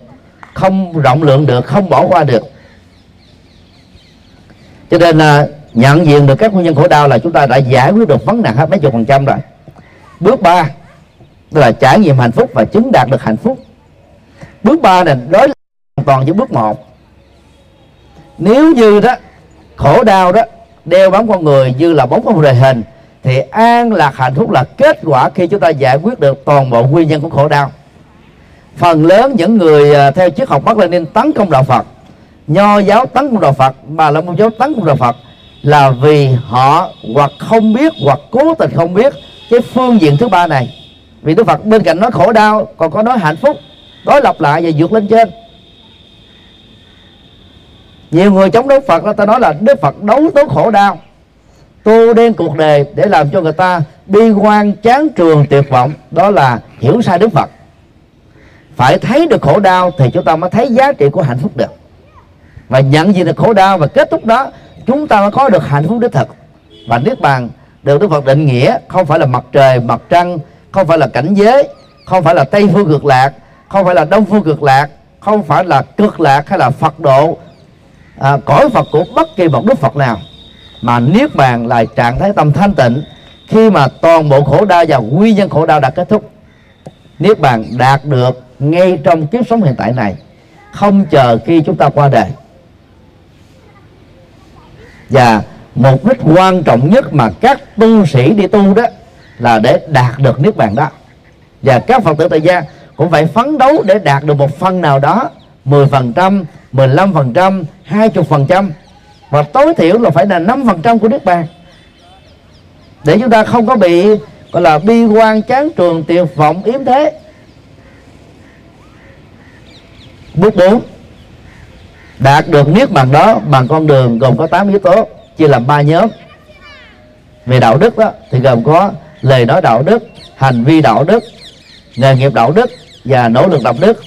không rộng lượng được, không bỏ qua được. Cho nên là nhận diện được các nguyên nhân khổ đau là chúng ta đã giải quyết được vấn nạn hết mấy chục phần trăm rồi. Bước ba là trải nghiệm hạnh phúc và chứng đạt được hạnh phúc. Bước ba này, đối hoàn toàn với bước một. Nếu như đó, khổ đau đó đeo bám con người như là bóng con rời hình, thì an lạc hạnh phúc là kết quả khi chúng ta giải quyết được toàn bộ nguyên nhân của khổ đau. Phần lớn những người à, theo triết học Bắc Lenin tấn công đạo Phật, nho giáo tấn công đạo Phật, bà la môn giáo tấn công đạo Phật là vì họ hoặc không biết hoặc cố tình không biết cái phương diện thứ ba này. Vì Đức Phật bên cạnh nói khổ đau, còn có nói hạnh phúc, đối lập lại và vượt lên trên nhiều người chống đối Phật ta nói là Đức Phật đấu tố khổ đau. Tô đen cuộc đời để làm cho người ta bi quan, chán trường, tuyệt vọng. Đó là hiểu sai Đức Phật. Phải thấy được khổ đau thì chúng ta mới thấy giá trị của hạnh phúc được. Và nhận diện được khổ đau và kết thúc đó, chúng ta mới có được hạnh phúc đích thực. Và niết bàn được Đức Phật định nghĩa không phải là mặt trời, mặt trăng, không phải là cảnh giới, không phải là tây phương cực lạc, không phải là đông phương cực lạc, không phải là cực lạc hay là Phật độ à, cõi Phật của bất kỳ một Đức Phật nào mà niết bàn là trạng thái tâm thanh tịnh khi mà toàn bộ khổ đau và nguyên nhân khổ đau đã kết thúc niết bàn đạt được ngay trong kiếp sống hiện tại này không chờ khi chúng ta qua đời. Và mục đích quan trọng nhất mà các tu sĩ đi tu đó là để đạt được niết bàn đó. Và các phật tử tại gia cũng phải phấn đấu để đạt được một phần nào đó 10%, 15%, 20% và tối thiểu là phải là 5% của nước bàn để chúng ta không có bị gọi là bi quan chán trường tuyệt vọng yếm thế. Bước 4 đạt được niết bàn đó bằng con đường gồm có 8 yếu tố. Chia làm ba nhóm. Về đạo đức đó thì gồm có lời nói đạo đức hành vi đạo đức nghề nghiệp đạo đức và nỗ lực đạo đức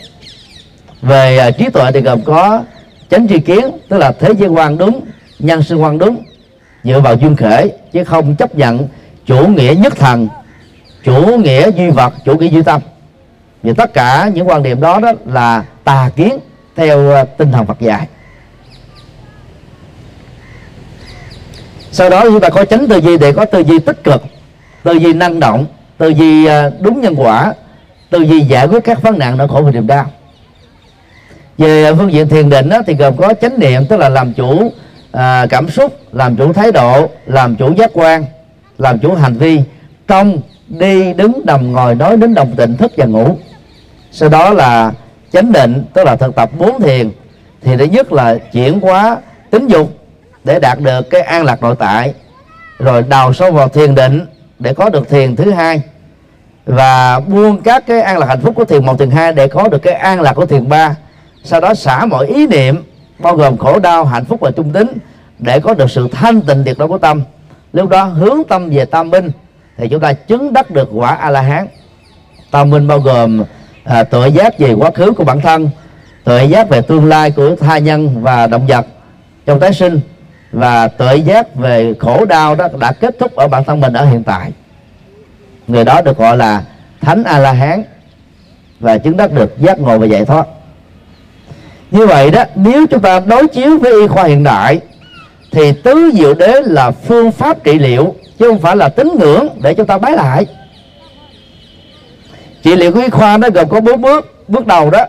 về à, trí tuệ thì gồm có chánh tri kiến, tức là thế giới quan đúng, nhân sinh quan đúng, dựa vào duyên khể chứ không chấp nhận chủ nghĩa nhất thần, chủ nghĩa duy vật, chủ nghĩa duy tâm. Và tất cả những quan điểm đó đó là tà kiến theo à, tinh thần Phật dạy. Sau đó chúng ta có tránh tư duy để có tư duy tích cực, tư duy năng động, tư duy à, đúng nhân quả, tư duy giải quyết các vấn nạn nỗi khổ và niềm đau về à, phương diện thiền định đó, thì gồm có chánh niệm tức là làm chủ à, cảm xúc làm chủ thái độ làm chủ giác quan làm chủ hành vi trong đi đứng nằm ngồi nói đến đồng tịnh thức và ngủ. Sau đó là chánh định tức là thực tập bốn thiền thì thứ nhất là chuyển hóa tính dục để đạt được cái an lạc nội tại rồi đào sâu vào thiền định để có được thiền thứ hai và buông các cái an lạc hạnh phúc của thiền một thiền hai để có được cái an lạc của thiền ba sau đó xả mọi ý niệm bao gồm khổ đau hạnh phúc và trung tính để có được sự thanh tịnh tuyệt đối của tâm. Lúc đó hướng tâm về tam minh thì chúng ta chứng đắc được quả a la hán tam minh bao gồm à, tự giác về quá khứ của bản thân tự giác về tương lai của tha nhân và động vật trong tái sinh và tự giác về khổ đau đó đã kết thúc ở bản thân mình ở hiện tại. Người đó được gọi là thánh a la hán và chứng đắc được giác ngộ và giải thoát như vậy đó, nếu chúng ta đối chiếu với y khoa hiện đại, thì tứ diệu đế là phương pháp trị liệu, chứ không phải là tín ngưỡng để chúng ta bái lại. Trị liệu của y khoa nó gồm có bốn bước. Bước đầu đó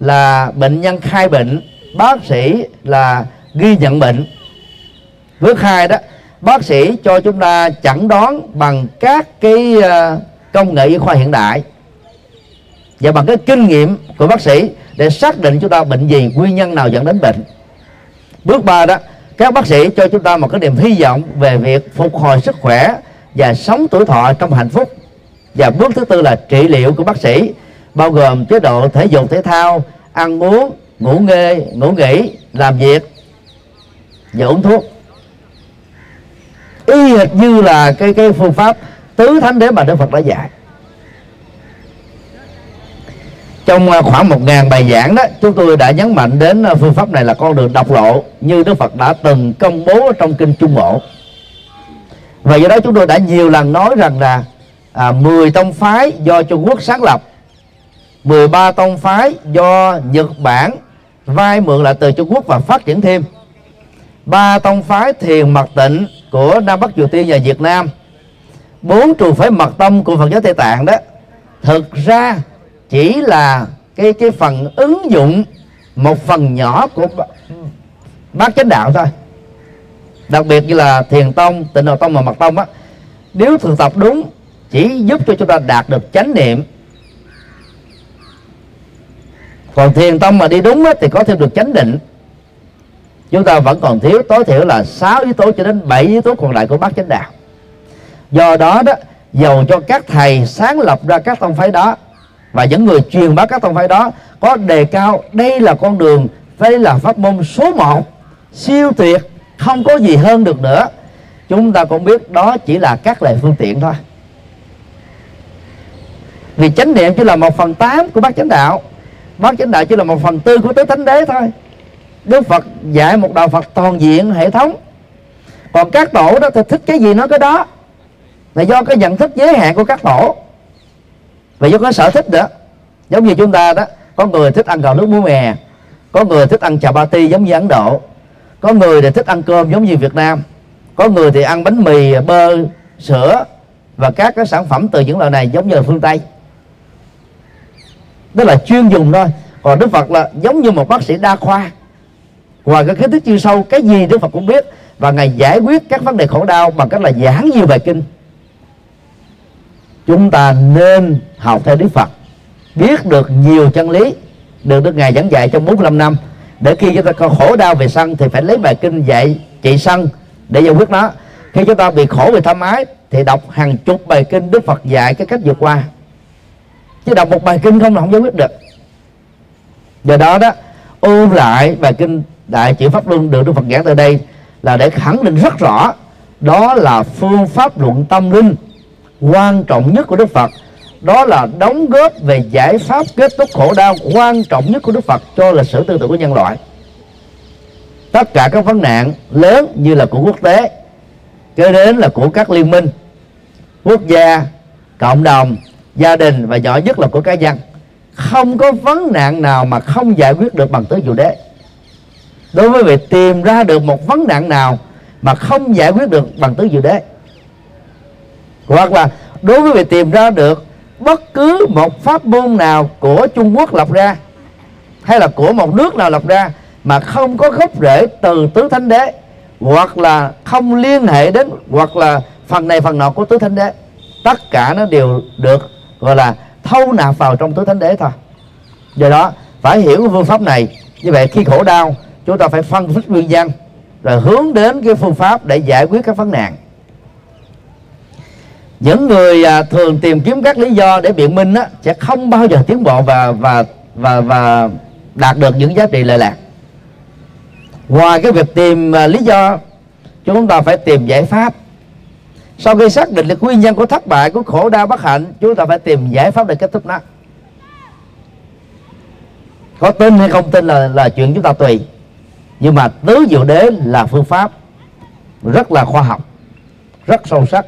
là bệnh nhân khai bệnh, bác sĩ là ghi nhận bệnh. Bước hai đó, bác sĩ cho chúng ta chẩn đoán bằng các cái ờ, công nghệ y khoa hiện đại và bằng cái kinh nghiệm của bác sĩ để xác định chúng ta bệnh gì, nguyên nhân nào dẫn đến bệnh. Bước ba đó, các bác sĩ cho chúng ta một cái niềm hy vọng về việc phục hồi sức khỏe và sống tuổi thọ trong hạnh phúc. Và bước thứ tư là trị liệu của bác sĩ, bao gồm chế độ thể dục, thể thao, ăn uống, ngủ nghê, ngủ nghỉ, làm việc và uống thuốc. Y hệt như là cái cái phương pháp tứ thánh đế mà Đức Phật đã dạy trong à, khoảng một ngàn bài giảng đó chúng tôi đã nhấn mạnh đến à, phương pháp này là con đường độc lộ như Đức Phật đã từng công bố trong kinh Trung Bộ. Và do đó chúng tôi đã nhiều lần nói rằng là à, 10 tông phái do Trung Quốc sáng lập 13 tông phái do Nhật Bản vay mượn lại từ Trung Quốc và phát triển thêm ba tông phái thiền mật tịnh của Nam Bắc Triều Tiên và Việt Nam bốn trường phái mật tông của Phật giáo Tây Tạng đó thực ra chỉ là cái cái phần ứng dụng một phần nhỏ của bát chánh đạo thôi. Đặc biệt như là thiền tông tịnh độ tông và mật tông á nếu thực tập đúng chỉ giúp cho chúng ta đạt được chánh niệm. Còn thiền tông mà đi đúng á, thì có thêm được chánh định. Chúng ta vẫn còn thiếu tối thiểu là 6 yếu tố cho đến 7 yếu tố còn lại của bát chánh đạo. Do đó đó dầu cho các thầy sáng lập ra các tông phái đó và những người truyền bá các tông phái đó có đề cao đây là con đường, đây là pháp môn số một. Siêu tuyệt không có gì hơn được nữa. Chúng ta cũng biết đó chỉ là các lệ phương tiện thôi. Vì chánh niệm chỉ là một phần tám của bát chánh đạo. Bát chánh đạo chỉ là một phần tư của tứ thánh đế thôi. Đức phật dạy một đạo phật toàn diện, hệ thống. Còn các tổ đó, thì thích cái gì nói cái đó. Là do cái nhận thức giới hạn của các tổ và do có sở thích nữa giống như chúng ta đó, có người thích ăn gạo nước muối mè, có người thích ăn chà ba ti giống như ấn độ, có người thì thích ăn cơm giống như việt nam, có người thì ăn bánh mì, bơ, sữa và các cái sản phẩm từ những loại này giống như là phương tây. Đó là chuyên dùng thôi. Còn đức phật là giống như một bác sĩ đa khoa. Ngoài cái kiến thức chuyên sâu, cái gì đức phật cũng biết. Và ngài giải quyết các vấn đề khổ đau bằng cách là giảng nhiều bài kinh chúng ta nên học theo Đức Phật. Biết được nhiều chân lý, được Đức Ngài giảng dạy trong 45 năm. Để khi chúng ta có khổ đau về sân thì phải lấy bài kinh dạy trị sân để giải quyết nó. Khi chúng ta bị khổ về tham ái thì đọc hàng chục bài kinh Đức Phật dạy cái cách vượt qua. Chứ đọc một bài kinh không là không giải quyết được. Do đó đó, ôn lại bài kinh đại chữ pháp luân được Đức Phật giảng từ đây là để khẳng định rất rõ đó là phương pháp luận tâm linh quan trọng nhất của Đức Phật. Đó là đóng góp về giải pháp kết thúc khổ đau quan trọng nhất của Đức Phật cho lịch sử tư tưởng của nhân loại. Tất cả các vấn nạn lớn như là của quốc tế cho đến là của các liên minh, quốc gia, cộng đồng, gia đình và nhỏ nhất là của cá nhân. Không có vấn nạn nào mà không giải quyết được bằng tứ diệu đế. Đối với việc tìm ra được một vấn nạn nào mà không giải quyết được bằng tứ diệu đế hoặc là đối với việc tìm ra được bất cứ một pháp môn nào của Trung Quốc lập ra, hay là của một nước nào lập ra mà không có gốc rễ từ tứ thánh đế, hoặc là không liên hệ đến, hoặc là phần này phần nọ của tứ thánh đế, tất cả nó đều được, gọi là, thâu nạp vào trong tứ thánh đế thôi. Do đó, phải hiểu phương pháp này. Như vậy khi khổ đau, chúng ta phải phân tích nguyên nhân, rồi hướng đến cái phương pháp để giải quyết các vấn nạn những người à, thường tìm kiếm các lý do để biện minh á, sẽ không bao giờ tiến bộ và và và và đạt được những giá trị lợi lạc. Ngoài cái việc tìm à, lý do chúng ta phải tìm giải pháp. Sau khi xác định được nguyên nhân của thất bại của khổ đau bất hạnh chúng ta phải tìm giải pháp để kết thúc nó. Có tin hay không tin là là chuyện chúng ta tùy. Nhưng mà tứ diệu đế là phương pháp rất là khoa học rất sâu sắc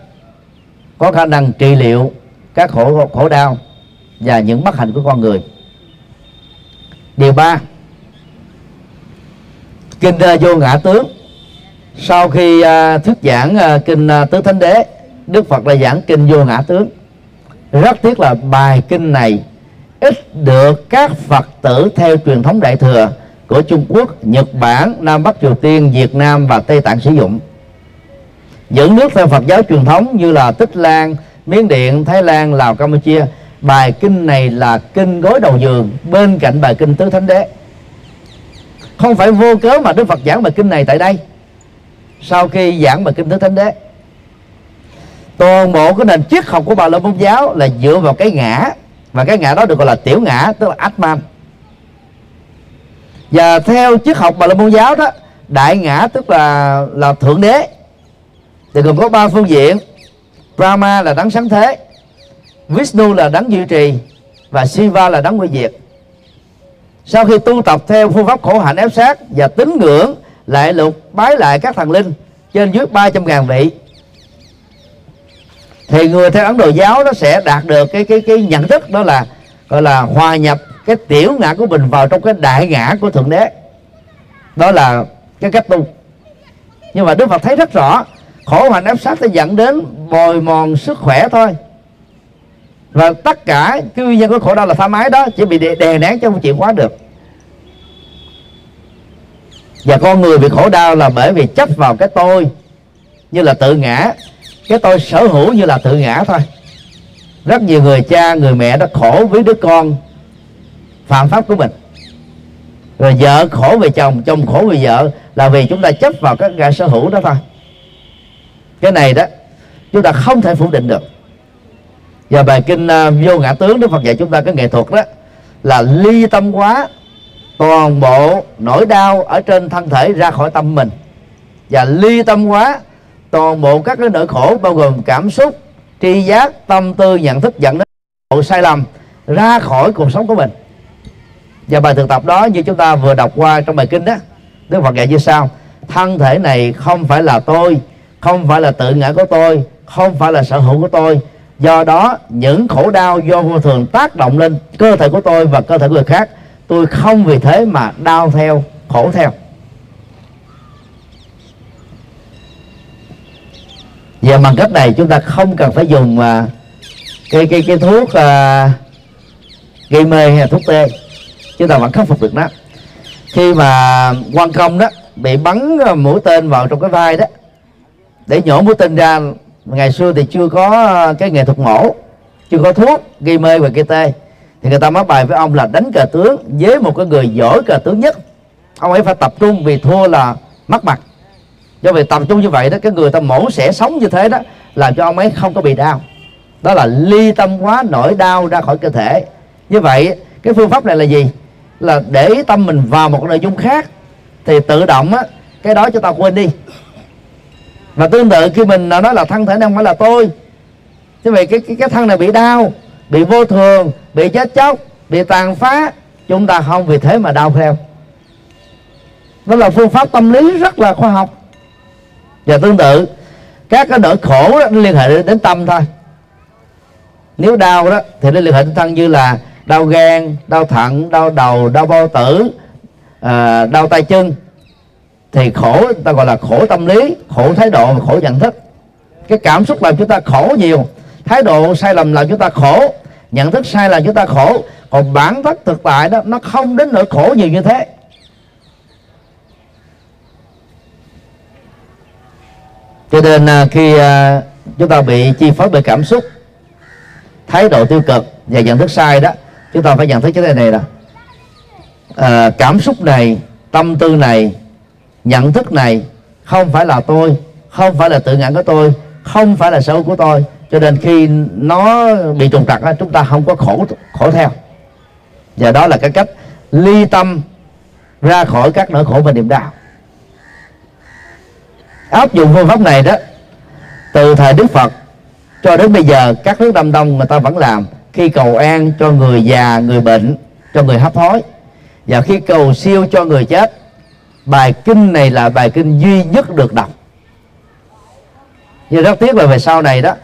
có khả năng trị liệu các khổ khổ đau và những bất hạnh của con người. Điều ba, kinh à, vô ngã tướng. Sau khi à, thuyết giảng à, kinh tứ thánh đế, đức phật đã giảng kinh vô ngã tướng. Rất tiếc là bài kinh này ít được các phật tử theo truyền thống đại thừa của trung quốc, nhật bản, nam bắc triều tiên, việt nam và tây tạng sử dụng những nước theo Phật giáo truyền thống như là Tích Lan, Miến Điện, Thái Lan, Lào, Campuchia. Bài kinh này là kinh gối đầu giường bên cạnh bài kinh tứ thánh đế. Không phải vô cớ mà Đức Phật giảng bài kinh này tại đây. Sau khi giảng bài kinh tứ thánh đế toàn bộ cái nền triết học của bà la môn giáo là dựa vào cái ngã. Và cái ngã đó được gọi là tiểu ngã tức là atman. Và theo triết học bà la môn giáo đó đại ngã tức là là thượng đế thì gồm có ba phương diện. Brahma là đấng sáng thế, Vishnu là đấng duy trì, và Shiva là đấng quy diệt. Sau khi tu tập theo phương pháp khổ hạnh ép sát và tín ngưỡng lại lục bái lại các thần linh trên dưới 300 ngàn vị, thì người theo Ấn Độ giáo nó sẽ đạt được cái cái cái nhận thức đó là, gọi là hòa nhập cái tiểu ngã của mình vào trong cái đại ngã của thượng đế. Đó là cái cách tu. Nhưng mà Đức Phật thấy rất rõ khổ hạnh ép sát sẽ dẫn đến bồi mòn sức khỏe thôi. Và tất cả cái nguyên nhân của khổ đau là tham ái đó chỉ bị đè, đè nén cho không chịu quá được. Và con người bị khổ đau là bởi vì chấp vào cái tôi như là tự ngã. Cái tôi sở hữu như là tự ngã thôi. Rất nhiều người cha người mẹ đã khổ với đứa con phạm pháp của mình. Rồi vợ khổ về chồng chồng khổ về vợ là vì chúng ta chấp vào các ngã sở hữu đó thôi cái này đó chúng ta không thể phủ định được. Và bài kinh uh, vô ngã tướng đức phật dạy chúng ta cái nghệ thuật đó là ly tâm hóa toàn bộ nỗi đau ở trên thân thể ra khỏi tâm mình. Và ly tâm hóa toàn bộ các cái nỗi khổ bao gồm cảm xúc tri giác tâm tư nhận thức dẫn đến sự sai lầm ra khỏi cuộc sống của mình. Và bài thực tập đó như chúng ta vừa đọc qua trong bài kinh đó Đức Phật dạy như sau thân thể này không phải là tôi không phải là tự ngã của tôi không phải là sở hữu của tôi. Do đó những khổ đau do vô thường tác động lên cơ thể của tôi và cơ thể của người khác tôi không vì thế mà đau theo khổ theo. Và bằng cách này chúng ta không cần phải dùng uh, cái cái cái thuốc uh, gây mê hay là thuốc tê. Chúng ta vẫn khắc phục được nó. Khi mà quan công đó bị bắn à, mũi tên vào trong cái vai đó để nhổ mũi tên ra, ngày xưa thì chưa có ờ, cái nghệ thuật mổ, chưa có thuốc gây mê và gây tê. Thì người ta mới bài với ông là đánh cờ tướng với một cái người giỏi cờ tướng nhất. Ông ấy phải tập trung vì thua là mất mặt. Do vì tập trung như vậy đó, cái người ta mổ sẽ sống như thế đó, làm cho ông ấy không có bị đau. Đó là ly tâm hóa nỗi đau ra khỏi cơ thể. Như vậy, cái phương pháp này là gì? Là để tâm mình vào một nội dung khác, thì tự động á, cái đó cho ta quên đi và tương tự khi mình nói là thân thể này không phải là tôi. Như vậy cái cái cái thân này bị đau bị vô thường bị chết chóc bị tàn phá chúng ta không vì thế mà đau theo. Đó là phương pháp tâm lý rất là khoa học. Và tương tự các cái nỗi khổ đó, nó liên hệ đến tâm thôi. Nếu đau đó thì nó liên hệ đến thân như là đau gan đau thận đau đầu đau bao tử à, đau tay chân thì khổ ta gọi là khổ tâm lý khổ thái độ và khổ nhận thức. Cái cảm xúc làm chúng ta khổ nhiều thái độ sai lầm làm chúng ta khổ nhận thức sai làm chúng ta khổ. Còn bản chất thực tại đó nó không đến nỗi khổ nhiều như thế. Cho nên à, khi à, chúng ta bị chi phối bởi cảm xúc thái độ tiêu cực và nhận thức sai đó chúng ta phải nhận thức cái này này à, cảm xúc này tâm tư này nhận thức này không phải là tôi, không phải là tự ngã của tôi, không phải là sở của tôi. Cho nên khi nó bị trùng trặc chúng ta không có khổ khổ theo. Và đó là cái cách ly tâm ra khỏi các nỗi khổ và niềm đau. Áp dụng phương pháp này đó, từ thời đức phật cho đến bây giờ, các nước đông đông người ta vẫn làm khi cầu an cho người già, người bệnh, cho người hấp hối. Và khi cầu siêu cho người chết bài kinh này là bài kinh duy nhất được đọc. Nhưng rất tiếc là về sau này đó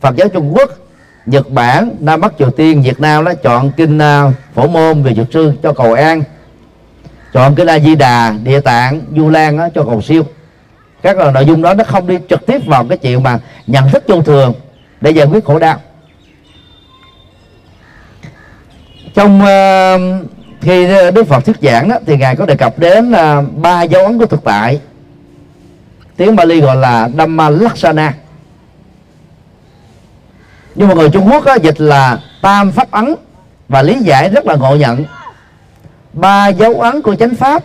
Phật giáo Trung Quốc Nhật Bản Nam Bắc Triều Tiên Việt Nam đó chọn kinh à, phổ môn về dược sư cho cầu an chọn kinh A Di Đà Địa Tạng Du Lan đó, cho cầu siêu. Các nội dung đó nó không đi trực tiếp vào cái chuyện mà nhận thức vô thường để giải quyết khổ đau. Trong uh, khi ờ, Đức Phật thuyết giảng đó, thì ngài có đề cập đến uh, ba dấu ấn của thực tại. Tiếng Bali gọi là Dhamma Laksana. Nhưng mà người Trung Quốc á, dịch là tam pháp ấn và lý giải rất là ngộ nhận. Ba dấu ấn của chánh pháp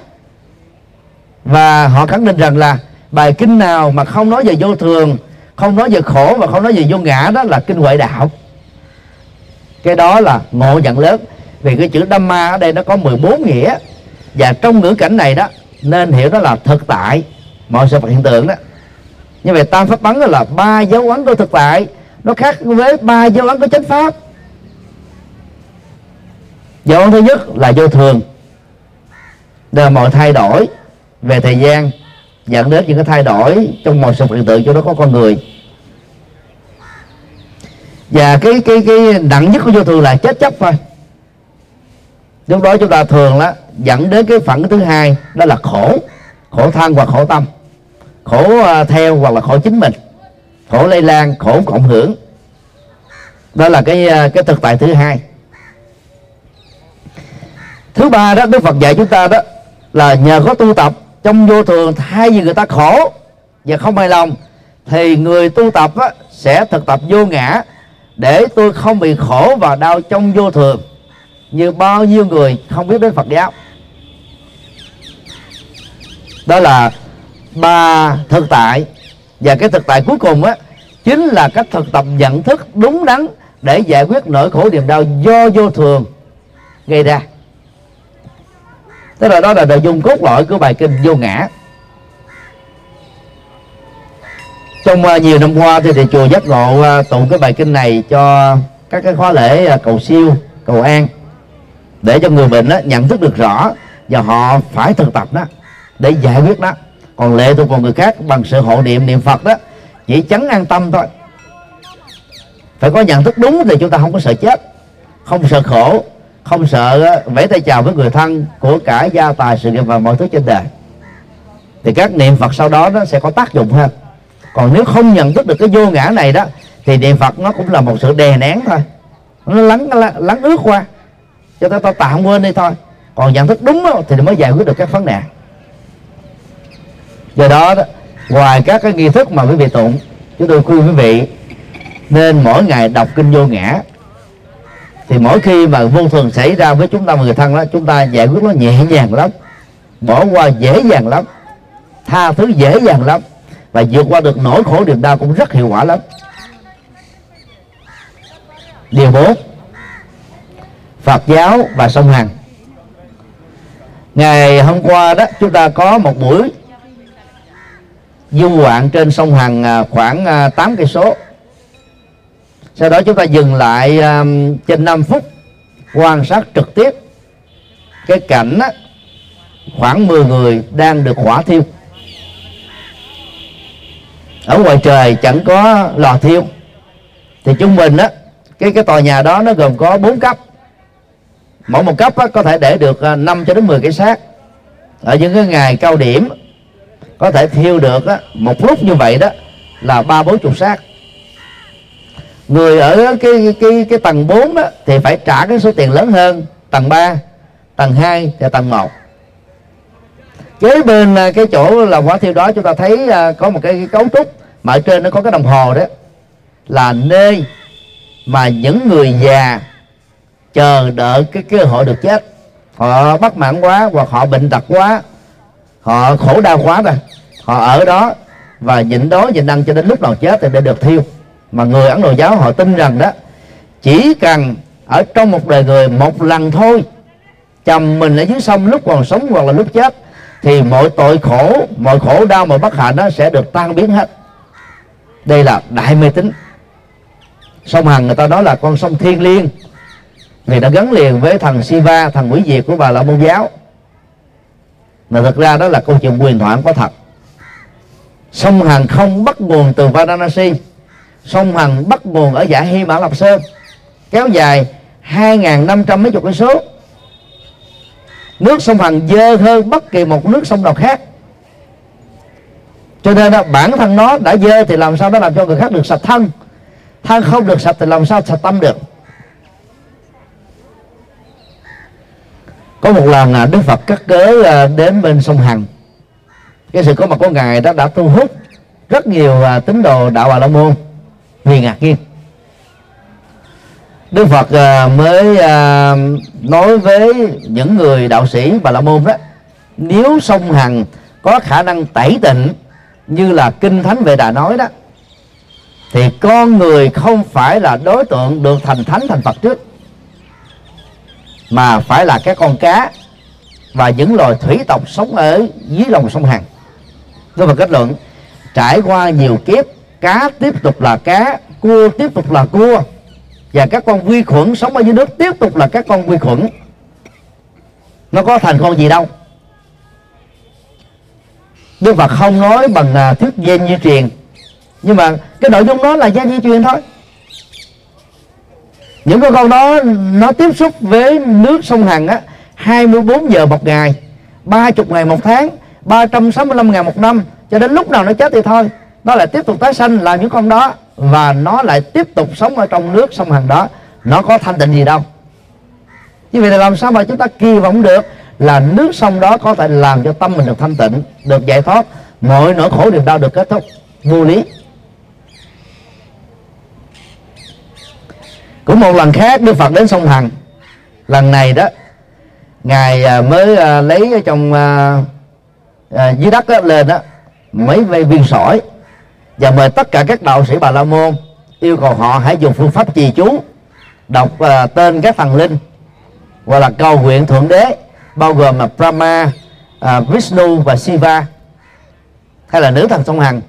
và họ khẳng định rằng là bài kinh nào mà không nói về vô thường không nói về khổ và không nói về vô ngã đó là kinh huệ đạo. Cái đó là ngộ nhận lớn vì cái chữ Dhamma ở đây nó có 14 nghĩa. Và trong ngữ cảnh này đó, nên hiểu đó là thực tại. Mọi sự vật hiện tượng đó. Như vậy tam pháp bắn đó là ba dấu ấn của thực tại. Nó khác với ba dấu ấn của chánh pháp. Dấu ấn thứ nhất là vô thường. Là mọi thay đổi về thời gian, dẫn đến những cái thay đổi trong mọi sự hiện tượng cho nó có con người. Và cái cái cái nặng nhất của vô thường là chết chóc thôi lúc đó chúng ta thường đó dẫn đến cái phản thứ hai đó là khổ. Khổ thân hoặc khổ tâm. Khổ à, theo hoặc là khổ chính mình. Khổ lây lan khổ cộng hưởng. Đó là cái à, cái thực tại thứ hai. Thứ ba đó đức phật dạy chúng ta đó là nhờ có tu tập trong vô thường thay vì người ta khổ và không hài lòng thì người tu tập á, sẽ thực tập vô ngã để tôi không bị khổ và đau trong vô thường như bao nhiêu người không biết đến Phật giáo. Đó là ba thực tại. Và cái thực tại cuối cùng á chính là cách thực tập nhận thức đúng đắn để giải quyết nỗi khổ niềm đau do vô thường gây ra. Tức là đó là nội dung cốt lõi của bài kinh vô ngã. Trong à, nhiều năm qua thì, thì chùa giác ngộ à, tụng cái bài kinh này cho các cái khóa lễ à, cầu siêu cầu an để cho người bệnh đó, nhận thức được rõ và họ phải thực tập đó để giải quyết đó. Còn lệ thuộc vào người khác bằng sự hộ niệm niệm phật đó chỉ chấn an tâm thôi. Phải có nhận thức đúng thì chúng ta không có sợ chết không sợ khổ không sợ ờ, vẫy tay chào với người thân của cả gia tài sự nghiệp và mọi thứ trên đời. Thì các niệm phật sau đó nó sẽ có tác dụng hơn. Còn nếu không nhận thức được cái vô ngã này đó thì niệm phật nó cũng là một sự đè nén thôi. Nó lắng lắng ướt qua cho ta, ta tạm quên đi thôi. Còn nhận thức đúng đó, thì mới giải quyết được các vấn nạn. Do đó, đó ngoài các cái nghi thức mà quý vị tụng chúng tôi khuyên quý vị nên mỗi ngày đọc kinh vô ngã. Thì mỗi khi mà vô thường xảy ra với chúng ta và người thân đó chúng ta giải quyết nó nhẹ nhàng lắm bỏ qua dễ dàng lắm tha thứ dễ dàng lắm và vượt qua được nỗi khổ niềm đau cũng rất hiệu quả lắm. Điều bốn Phật giáo và sông Hằng ngày hôm qua đó, chúng ta có một buổi du ngoạn trên sông Hằng à, khoảng à, 8 cây số. Sau đó chúng ta dừng lại à, trên 5 phút quan sát trực tiếp cái cảnh đó khoảng 10 người đang được hỏa thiêu. Ở ngoài trời chẳng có lò thiêu. Thì trung bình á, cái cái tòa nhà đó nó gồm có 4 cấp mỗi một cấp á, có thể để được à, 5 cho đến 10 cái xác. Ở những cái ngày cao điểm có thể thiêu được á, một lúc như vậy đó là ba bốn chục xác. Người ở cái cái cái tầng 4 đó thì phải trả cái số tiền lớn hơn tầng 3 tầng 2 và tầng 1 kế bên à, cái chỗ là quả thiêu đó chúng ta thấy à, có một cái, cái cấu trúc mà ở trên nó có cái đồng hồ đó là nơi mà những người già chờ đợi cái cơ hội được chết. Họ bất mãn quá hoặc họ bệnh tật quá, họ khổ đau quá rồi. Họ ở đó và nhịn đói, nhịn ăn cho đến lúc nào chết thì để được thiêu. Mà người ấn độ giáo họ tin rằng đó, chỉ cần ở trong một đời người một lần thôi, chồng mình ở dưới sông lúc còn sống hoặc là lúc chết, thì mọi tội khổ, mọi khổ đau, mọi bất hạnh nó sẽ được tan biến hết. Đây là đại mê tín. Sông hằng người ta nói là con sông thiên liêng vì đã gắn liền với thần Siva thần quỷ diệt của bà la môn giáo. Mà thực ra đó là câu chuyện quyền thoại có thật. Sông hằng không bắt nguồn từ Varanasi. Sông Hằng bắt nguồn ở dãy Hy Mã Lập Sơn. Kéo dài 2.500 mấy chục cây số. Nước sông Hằng dơ hơn bất kỳ một nước sông nào khác. Cho nên đó, bản thân nó đã dơ thì làm sao nó làm cho người khác được sạch thân? Thân không được sạch thì làm sao sạch tâm được? Có một lần à, Đức Phật cắt cớ à, đến bên sông Hằng. Cái sự có mặt của ngài đó đã thu hút rất nhiều à, tín đồ đạo Bà La Môn. Vì ngạc nhiên. Đức Phật mới nói với những người đạo sĩ Bà La Môn đó, nếu sông Hằng có khả năng tẩy tịnh như là kinh thánh về đà nói đó, thì con người không phải là đối tượng được thành thánh thành Phật trước mà phải là các con cá và những loài thủy tộc sống ở dưới lòng sông Hằng. Đức Phật kết luận, trải qua nhiều kiếp, cá tiếp tục là cá, cua tiếp tục là cua, và các con vi khuẩn sống ở dưới nước tiếp tục là các con vi khuẩn. Nó có thành con gì đâu. Đức Phật không nói bằng à, thuyết gen di truyền, nhưng mà cái nội dung đó là gen di truyền thôi những con con đó, nó tiếp xúc với nước sông Hằng á 24 giờ một ngày 30 ngày một tháng 365 ngày một năm, cho đến lúc nào nó chết thì thôi. Nó lại tiếp tục tái sanh làm những con đó, và nó lại tiếp tục sống ở trong nước sông Hằng đó. Nó có thanh tịnh gì đâu. Như vậy là làm sao mà chúng ta kỳ vọng được là nước sông đó có thể làm cho tâm mình được thanh tịnh, được giải thoát? Mọi nỗi khổ niềm đau được kết thúc. Vô lý. Cũng một lần khác Đức Phật đến sông Hằng. Lần này đó ngài à, mới à, lấy ở trong à, à, dưới đất đó, lên đó mấy viên sỏi và mời tất cả các đạo sĩ bà la môn yêu cầu họ hãy dùng phương pháp trì chú đọc à, tên các thần linh hoặc là cầu nguyện thượng đế bao gồm là Brahma, à, Vishnu và Shiva hay là nữ thần sông hằng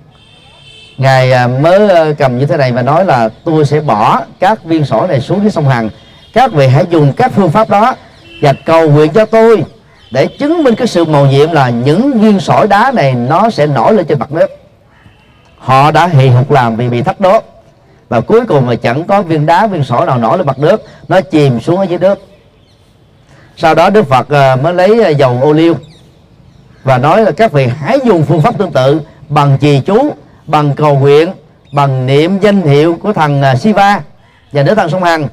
ngài à, mới ờ, cầm như thế này và nói là, tôi sẽ bỏ các viên sỏi này xuống dưới sông hằng. Các vị hãy dùng các phương pháp đó và cầu nguyện cho tôi để chứng minh cái sự màu nhiệm là những viên sỏi đá này nó sẽ nổi lên trên mặt nước. Họ đã hì hục làm vì bị thất đốt và cuối cùng mà chẳng có viên đá, viên sỏi nào nổi lên mặt nước, nó chìm xuống ở dưới nước. Sau đó đức phật ờ, mới lấy ờ, dầu ô liu và nói là, các vị hãy dùng phương pháp tương tự bằng trì chú bằng cầu nguyện bằng niệm danh hiệu của thằng à, Siva và nữ thần sông Hằng.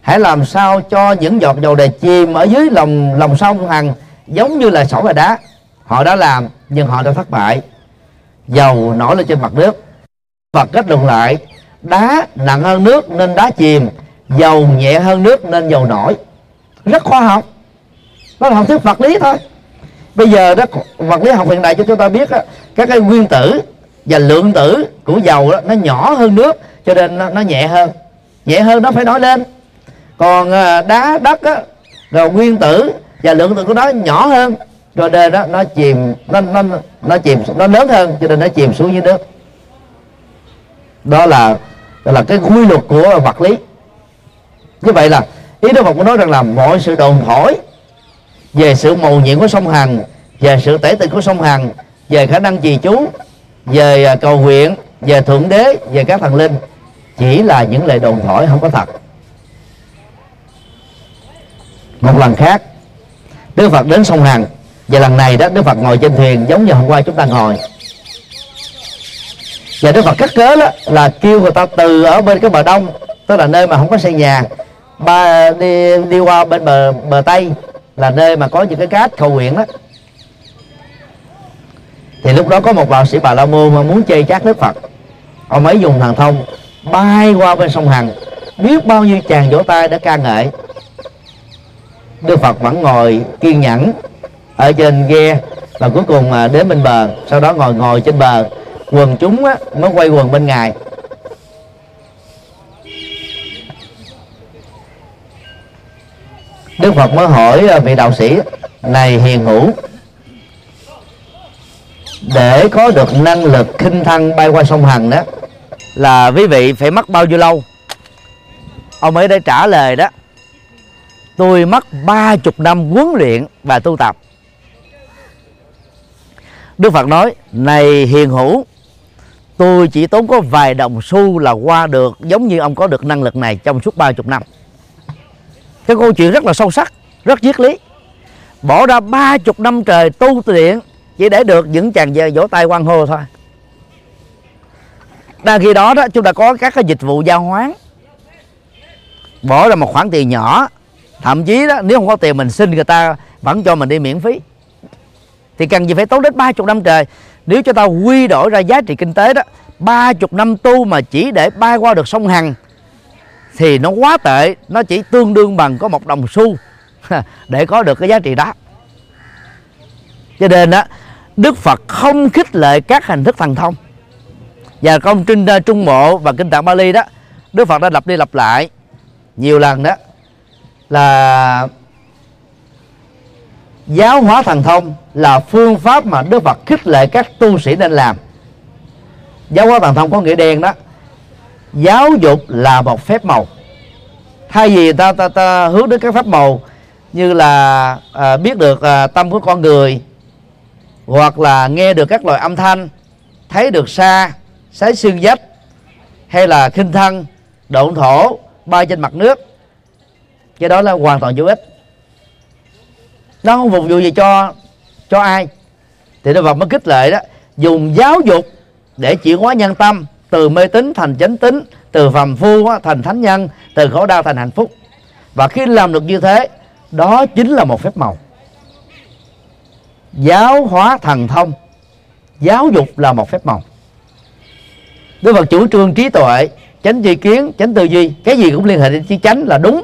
Hãy làm sao cho những giọt dầu đề chìm ở dưới lòng lòng sông Hằng giống như là sỏi và đá. Họ đã làm nhưng họ đã thất bại. Dầu nổi lên trên mặt nước. Và kết luận lại đá nặng hơn nước nên đá chìm dầu nhẹ hơn nước nên dầu nổi. Rất khoa học. Nó là học thuyết vật lý thôi. Bây giờ đó vật lý học hiện đại cho chúng ta biết đó, các cái nguyên tử và lượng tử của dầu đó, nó nhỏ hơn nước cho nên nó, nó nhẹ hơn. Nhẹ hơn nó phải nói lên. Còn à, đá đất á, rồi nguyên tử và lượng tử của nó nhỏ hơn cho nên đó nó chìm nó nó nó chìm nó lớn hơn cho nên nó chìm xuống dưới nước. Đó là đó là cái quy luật của vật lý. Như vậy là ý đức phật có nói rằng là mọi sự đồn thổi về sự mầu nhiệm của sông hằng về sự tể tình của sông hằng về khả năng trì chú về à, cầu nguyện, về thượng đế, về các thần linh, chỉ là những lời đồn thổi, không có thật. Một lần khác, đức phật đến sông hằng, và lần này đó, đức phật ngồi trên thuyền, giống như hôm qua chúng ta ngồi. Và đức phật cắt cớ đó, là kêu người ta từ ở bên cái bờ đông, tức là nơi mà không có xây nhà, ba đi đi qua bên bờ bờ tây, là nơi mà có những cái cát cầu nguyện đó thì lúc đó có một đạo sĩ bà la môn mà muốn chơi chát đức phật. Ông ấy dùng thần thông bay qua bên sông hằng biết bao nhiêu chàng vỗ tay đã ca ngợi. Đức phật vẫn ngồi kiên nhẫn ở trên ghe và cuối cùng đến bên bờ sau đó ngồi ngồi trên bờ. Quần chúng á, mới quay quần bên ngài. Đức phật mới hỏi à, vị đạo sĩ này hiền hữu để có được năng lực khinh thân bay qua sông hằng đó, là quý vị phải mất bao nhiêu lâu? Ông ấy đã trả lời đó, tôi mất ba chục năm huấn luyện và tu tập. Đức Phật nói, này hiền hữu, tôi chỉ tốn có vài đồng xu là qua được, giống như ông có được năng lực này trong suốt ba chục năm. Cái câu chuyện rất là sâu sắc, rất triết lý. Bỏ ra ba chục năm trời tu luyện chỉ để được những chàng vỗ tay quan hô thôi. Đang khi đó đó, chúng ta có các cái dịch vụ giao hoán. Bỏ ra một khoản tiền nhỏ. Thậm chí đó, nếu không có tiền mình xin, người ta vẫn cho mình đi miễn phí. Thì cần gì phải tốn đến ba chục năm trời. Nếu cho ta quy đổi ra giá trị kinh tế đó, ba chục năm tu mà chỉ để bay qua được sông Hằng, thì nó quá tệ. Nó chỉ tương đương bằng có một đồng xu để có được cái giá trị đó. Cho nên đó Đức Phật không khích lệ các hình thức thần thông. Và công trinh à, trung bộ và kinh tạng Bali đó Đức Phật đã lặp đi lặp lại nhiều lần đó là giáo hóa thần thông là phương pháp mà Đức Phật khích lệ các tu sĩ nên làm. Giáo hóa thần thông có nghĩa đen đó giáo dục là một phép màu. Thay vì ta ta, ta hướng đến các pháp màu như là à, biết được à, tâm của con người hoặc là nghe được các loại âm thanh, thấy được xa, sái xương dách hay là khinh thân độn thổ, bay trên mặt nước. Cái đó là hoàn toàn vô ích. Nó không phục vụ gì cho cho ai. Thì Đức Phật mới kích lệ đó, dùng giáo dục để chuyển hóa nhân tâm, từ mê tín thành chánh tín, từ phàm phu thành thánh nhân, từ khổ đau thành hạnh phúc. Và khi làm được như thế, đó chính là một phép màu giáo hóa thần thông. Giáo dục là một phép màu. Đức Phật chủ trương trí tuệ chánh tri kiến chánh tư duy cái gì cũng liên hệ đến chữ chánh là đúng.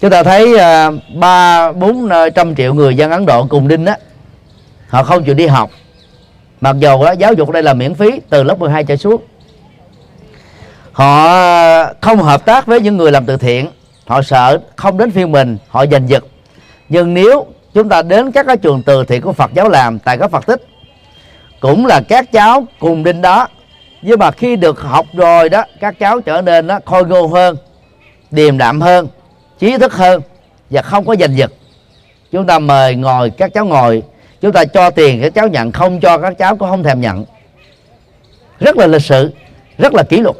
Chúng ta thấy à, ba bốn à, trăm triệu người dân Ấn Độ cùng đinh á họ không chịu đi học. Mặc dù đó, giáo dục đây là miễn phí từ lớp 12 trở xuống. Họ không hợp tác với những người làm từ thiện. Họ sợ không đến phiên mình họ giành giật. Nhưng nếu chúng ta đến các cái trường từ thiện của Phật giáo làm, tại các Phật tích. Cũng là các cháu cùng đinh đó. Nhưng mà khi được học rồi đó, các cháu trở nên nó khôi ngô hơn, điềm đạm hơn, trí thức hơn và không có giành giật. Chúng ta mời ngồi, các cháu ngồi. Chúng ta cho tiền, các cháu nhận. Không cho, các cháu cũng không thèm nhận. Rất là lịch sự, rất là kỷ luật.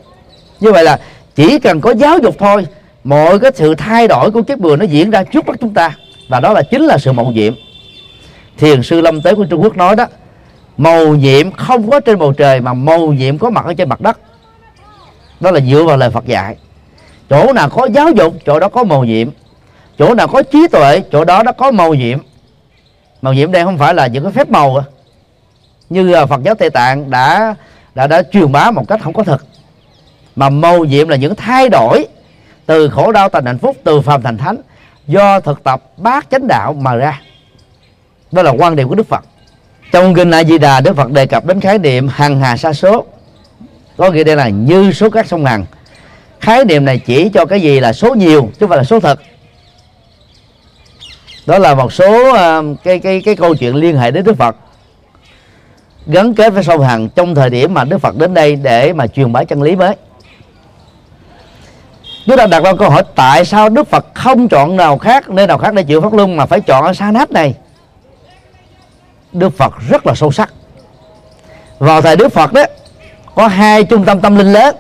Như vậy là chỉ cần có giáo dục thôi, mọi cái sự thay đổi của kiếp người nó diễn ra trước mắt chúng ta và đó là chính là sự mậu nhiệm. Thiền sư lâm tế của trung quốc nói đó màu nhiệm không có trên bầu trời mà màu nhiệm có mặt ở trên mặt đất. Đó là dựa vào lời phật dạy. Chỗ nào có giáo dục, chỗ đó có màu nhiệm. Chỗ nào có trí tuệ, chỗ đó nó có màu nhiệm. Màu nhiệm đây không phải là những cái phép màu à. như à, Phật giáo Tây Tạng đã đã đã truyền bá một cách không có thực mà mầu nhiệm là những thay đổi từ khổ đau thành hạnh phúc, từ phàm thành thánh do thực tập bát chánh đạo mà ra. Đó là quan điểm của Đức Phật. Trong kinh A Di Đà Đức Phật đề cập đến khái niệm hằng hà sa số. Có nghĩa đây là như số các sông hằng khái niệm này chỉ cho cái gì là số nhiều chứ không phải là số thật. Đó là một số uh, cái cái cái câu chuyện liên hệ đến Đức Phật. Gắn kết với sông hằng trong thời điểm mà Đức Phật đến đây để mà truyền bá chân lý mới chúng ta đặt ra câu hỏi, tại sao Đức Phật không chọn nào khác, nơi nào khác để chịu pháp luân mà phải chọn ở sa nát này? Đức Phật rất là sâu sắc. Vào thời Đức Phật đó, có hai trung tâm tâm linh lớn.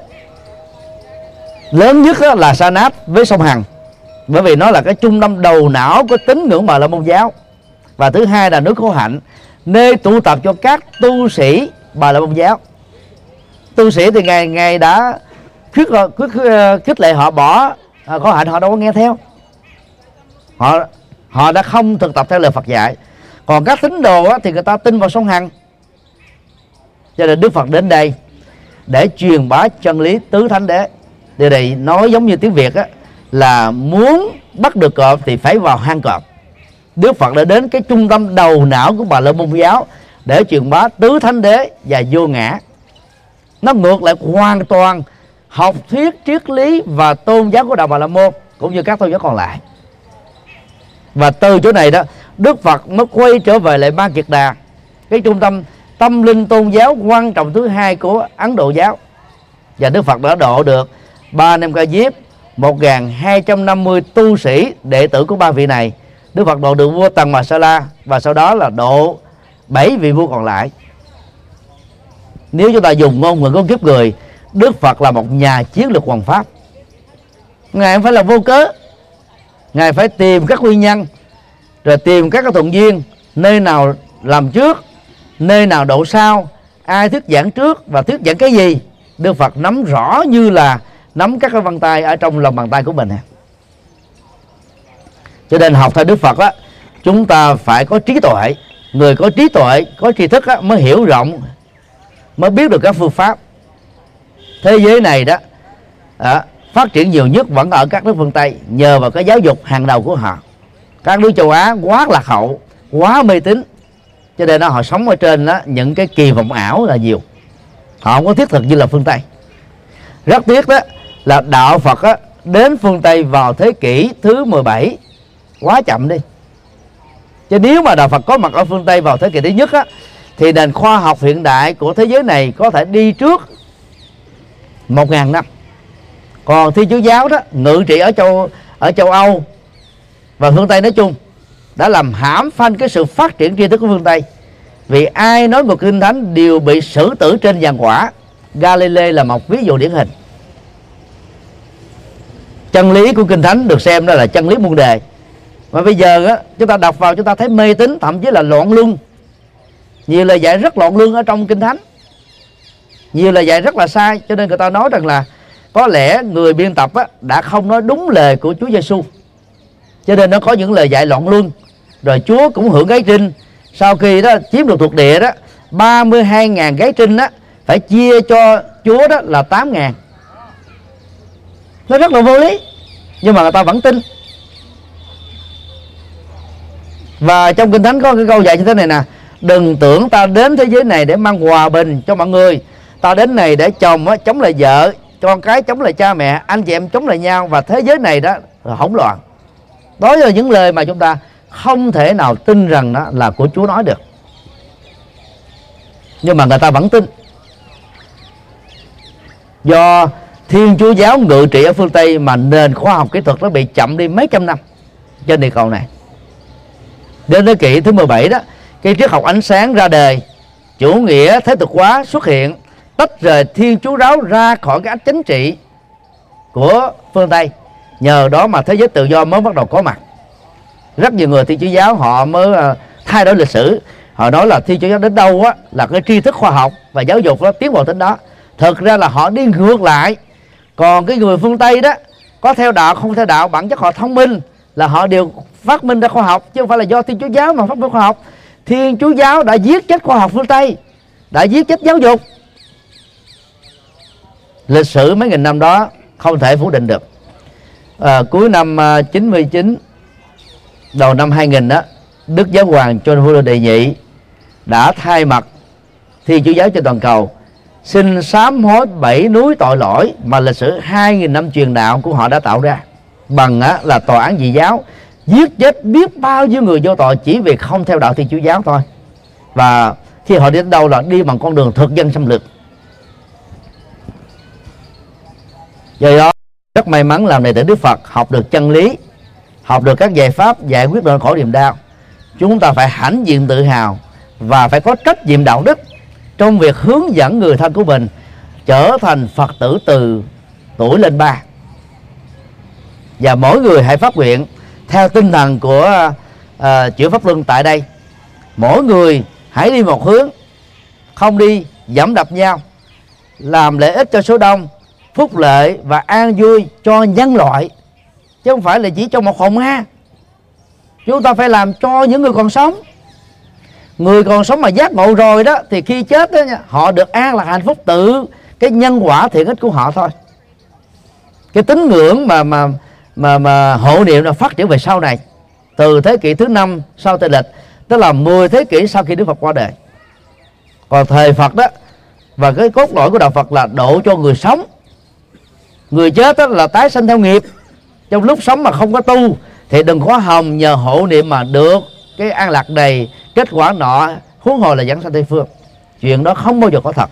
Lớn nhất đó là Sa Nát với sông Hằng, bởi vì nó là cái trung tâm đầu não của tín ngưỡng bà la môn giáo. Và thứ hai là nước khổ hạnh, nơi tụ tập cho các tu sĩ bà la môn giáo. Tu sĩ thì ngày ngày đã khuyết khuyết khích lệ họ bỏ ờ, có hạnh họ đâu có nghe theo. Họ họ đã không thực tập theo lời Phật dạy. Còn các tín đồ á, thì người ta tin vào sông hằng cho nên Đức Phật đến đây để truyền bá chân lý tứ thánh đế. Điều này nói giống như tiếng Việt á, là muốn bắt được cọp thì phải vào hang cọp. Đức Phật đã đến cái trung tâm đầu não của bà la môn giáo để truyền bá tứ thánh đế và vô ngã. Nó ngược lại hoàn toàn học thuyết, triết lý và tôn giáo của đạo bà la môn cũng như các tôn giáo còn lại. Và từ chỗ này đó, Đức Phật mới quay trở về lại Ba Kiệt Đà, cái trung tâm tâm linh tôn giáo quan trọng thứ hai của Ấn Độ giáo. Và Đức Phật đã độ được ba năm ca diếp 1.250 tu sĩ đệ tử của ba vị này. Đức Phật độ được vua Tần bà sa la và sau đó là độ bảy vị vua còn lại. Nếu chúng ta dùng ngôn ngữ của kiếp người Đức Phật là một nhà chiến lược hoàng pháp. Ngài không phải là vô cớ. Ngài phải tìm các nguyên nhân Rồi tìm các cái thuận duyên Nơi nào làm trước Nơi nào độ sau Ai thuyết giảng trước và thuyết giảng cái gì. Đức Phật nắm rõ như là Nắm các cái vân tay ở trong lòng bàn tay của mình. Cho nên học theo Đức Phật á Chúng ta phải có trí tuệ. Người có trí tuệ, có tri thức á, mới hiểu rộng Mới biết được các phương pháp thế giới này đó à, phát triển nhiều nhất vẫn ở các nước phương tây nhờ vào cái giáo dục hàng đầu của họ. Các nước châu á quá lạc hậu quá mê tín cho nên đó họ sống ở trên đó những cái kỳ vọng ảo là nhiều. Họ không có thiết thực như là phương tây. Rất tiếc đó là đạo phật đó, đến phương tây vào thế kỷ thứ 17 quá chậm đi. Chứ nếu mà đạo phật có mặt ở phương tây vào thế kỷ thứ nhất á, thì nền khoa học hiện đại của thế giới này có thể đi trước một ngàn năm. Còn thiên chúa giáo đó ngự trị ở châu ở châu âu và phương tây nói chung đã làm hãm phanh cái sự phát triển tri thức của phương tây. Vì ai nói một kinh thánh đều bị xử tử trên giàn quả. Galilei là một ví dụ điển hình. Chân lý của kinh thánh được xem đó là chân lý muôn đề mà bây giờ á, chúng ta đọc vào chúng ta thấy mê tín thậm chí là loạn luân. Nhiều lời dạy rất loạn luân ở trong kinh thánh nhiều lời dạy rất là sai cho nên người ta nói rằng là có lẽ người biên tập á, đã không nói đúng lời của Chúa Giêsu cho nên nó có những lời dạy loạn luân. Rồi Chúa cũng hưởng gái trinh. Sau khi đó chiếm được thuộc địa đó 32.000 gái trinh đó phải chia cho Chúa đó là 8.000 nó rất là vô lý nhưng mà người ta vẫn tin. Và trong kinh thánh có cái câu dạy như thế này nè đừng tưởng ta đến thế giới này để mang hòa bình cho mọi người ta đến này để chồng á, chống lại vợ con cái chống lại cha mẹ anh chị em chống lại nhau và thế giới này đó là hỗn loạn. Đó là những lời mà chúng ta không thể nào tin rằng đó là của Chúa nói được. Nhưng mà người ta vẫn tin. Do Thiên Chúa giáo ngự trị ở phương Tây mà nền khoa học kỹ thuật nó bị chậm đi mấy trăm năm trên địa cầu này. Đến thế kỷ thứ 17 đó cái triết học ánh sáng ra đời chủ nghĩa thế tục hóa xuất hiện tách rời thiên chúa giáo ra khỏi cái ách chính trị của phương tây. Nhờ đó mà thế giới tự do mới bắt đầu có mặt. Rất nhiều người thiên chúa giáo họ mới ờ, thay đổi lịch sử. Họ nói là thiên chúa giáo đến đâu á là cái tri thức khoa học và giáo dục nó tiến bộ đến đó. Thực ra là họ đi ngược lại. Còn cái người phương tây đó có theo đạo, không theo đạo, bản chất họ thông minh là họ đều phát minh ra khoa học, chứ không phải là do thiên chúa giáo mà phát minh khoa học. Thiên chúa giáo đã giết chết khoa học phương tây, đã giết chết giáo dục lịch sử mấy nghìn năm đó không thể phủ định được. À, cuối năm à, 99 đầu năm 2000 đó Đức Giáo hoàng John Paul đệ nhị đã thay mặt Thiên Chúa giáo trên toàn cầu xin sám hối bảy núi tội lỗi mà lịch sử 2.000 năm truyền đạo của họ đã tạo ra bằng á, là tòa án dị giáo giết chết biết bao nhiêu người vô tội chỉ vì không theo đạo Thiên Chúa giáo thôi. Và khi họ đi đến đâu là đi bằng con đường thực dân xâm lược. Do đó rất may mắn làm đệ tử Đức Phật học được chân lý học được các giải pháp giải quyết nỗi khổ niềm đau. Chúng ta phải hãnh diện tự hào và phải có trách nhiệm đạo đức trong việc hướng dẫn người thân của mình trở thành phật tử từ tuổi lên ba. Và mỗi người hãy phát nguyện theo tinh thần của uh, chữ pháp luân tại đây. Mỗi người hãy đi một hướng không đi dẫm đập nhau làm lợi ích cho số đông phúc lợi và an vui cho nhân loại, chứ không phải là chỉ cho một hồn ma. Chúng ta phải làm cho những người còn sống. Người còn sống mà giác ngộ rồi đó, thì khi chết đó họ được an là hạnh phúc tự. Cái nhân quả thiện ích của họ thôi. Cái tín ngưỡng mà mà mà mà hộ niệm là phát triển về sau này, từ thế kỷ thứ năm sau tây lịch, tức là 10 thế kỷ sau khi Đức Phật qua đời. Còn thời Phật đó, và cái cốt lõi của đạo Phật là độ cho người sống người chết đó là tái sinh theo nghiệp. Trong lúc sống mà không có tu, thì đừng có hồng nhờ hộ niệm mà được. Cái an lạc này, kết quả nọ, huống hồ là dẫn sanh tây phương. Chuyện đó không bao giờ có thật.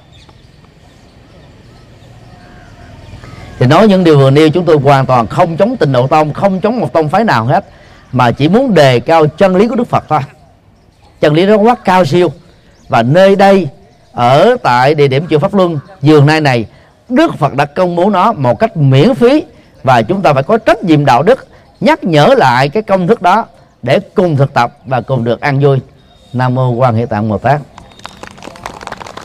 Thì nói những điều vừa nêu, chúng tôi hoàn toàn không chống tình độ tông, không chống một tông phái nào hết, mà chỉ muốn đề cao chân lý của đức phật thôi. Chân lý đó quá cao siêu. Và nơi đây, ở tại địa điểm chùa pháp luân, giường nay này đức phật đã công bố nó một cách miễn phí và chúng ta phải có trách nhiệm đạo đức, nhắc nhở lại cái công thức đó để cùng thực tập và cùng được an vui. Nam mô quan hệ tạng bồ tát.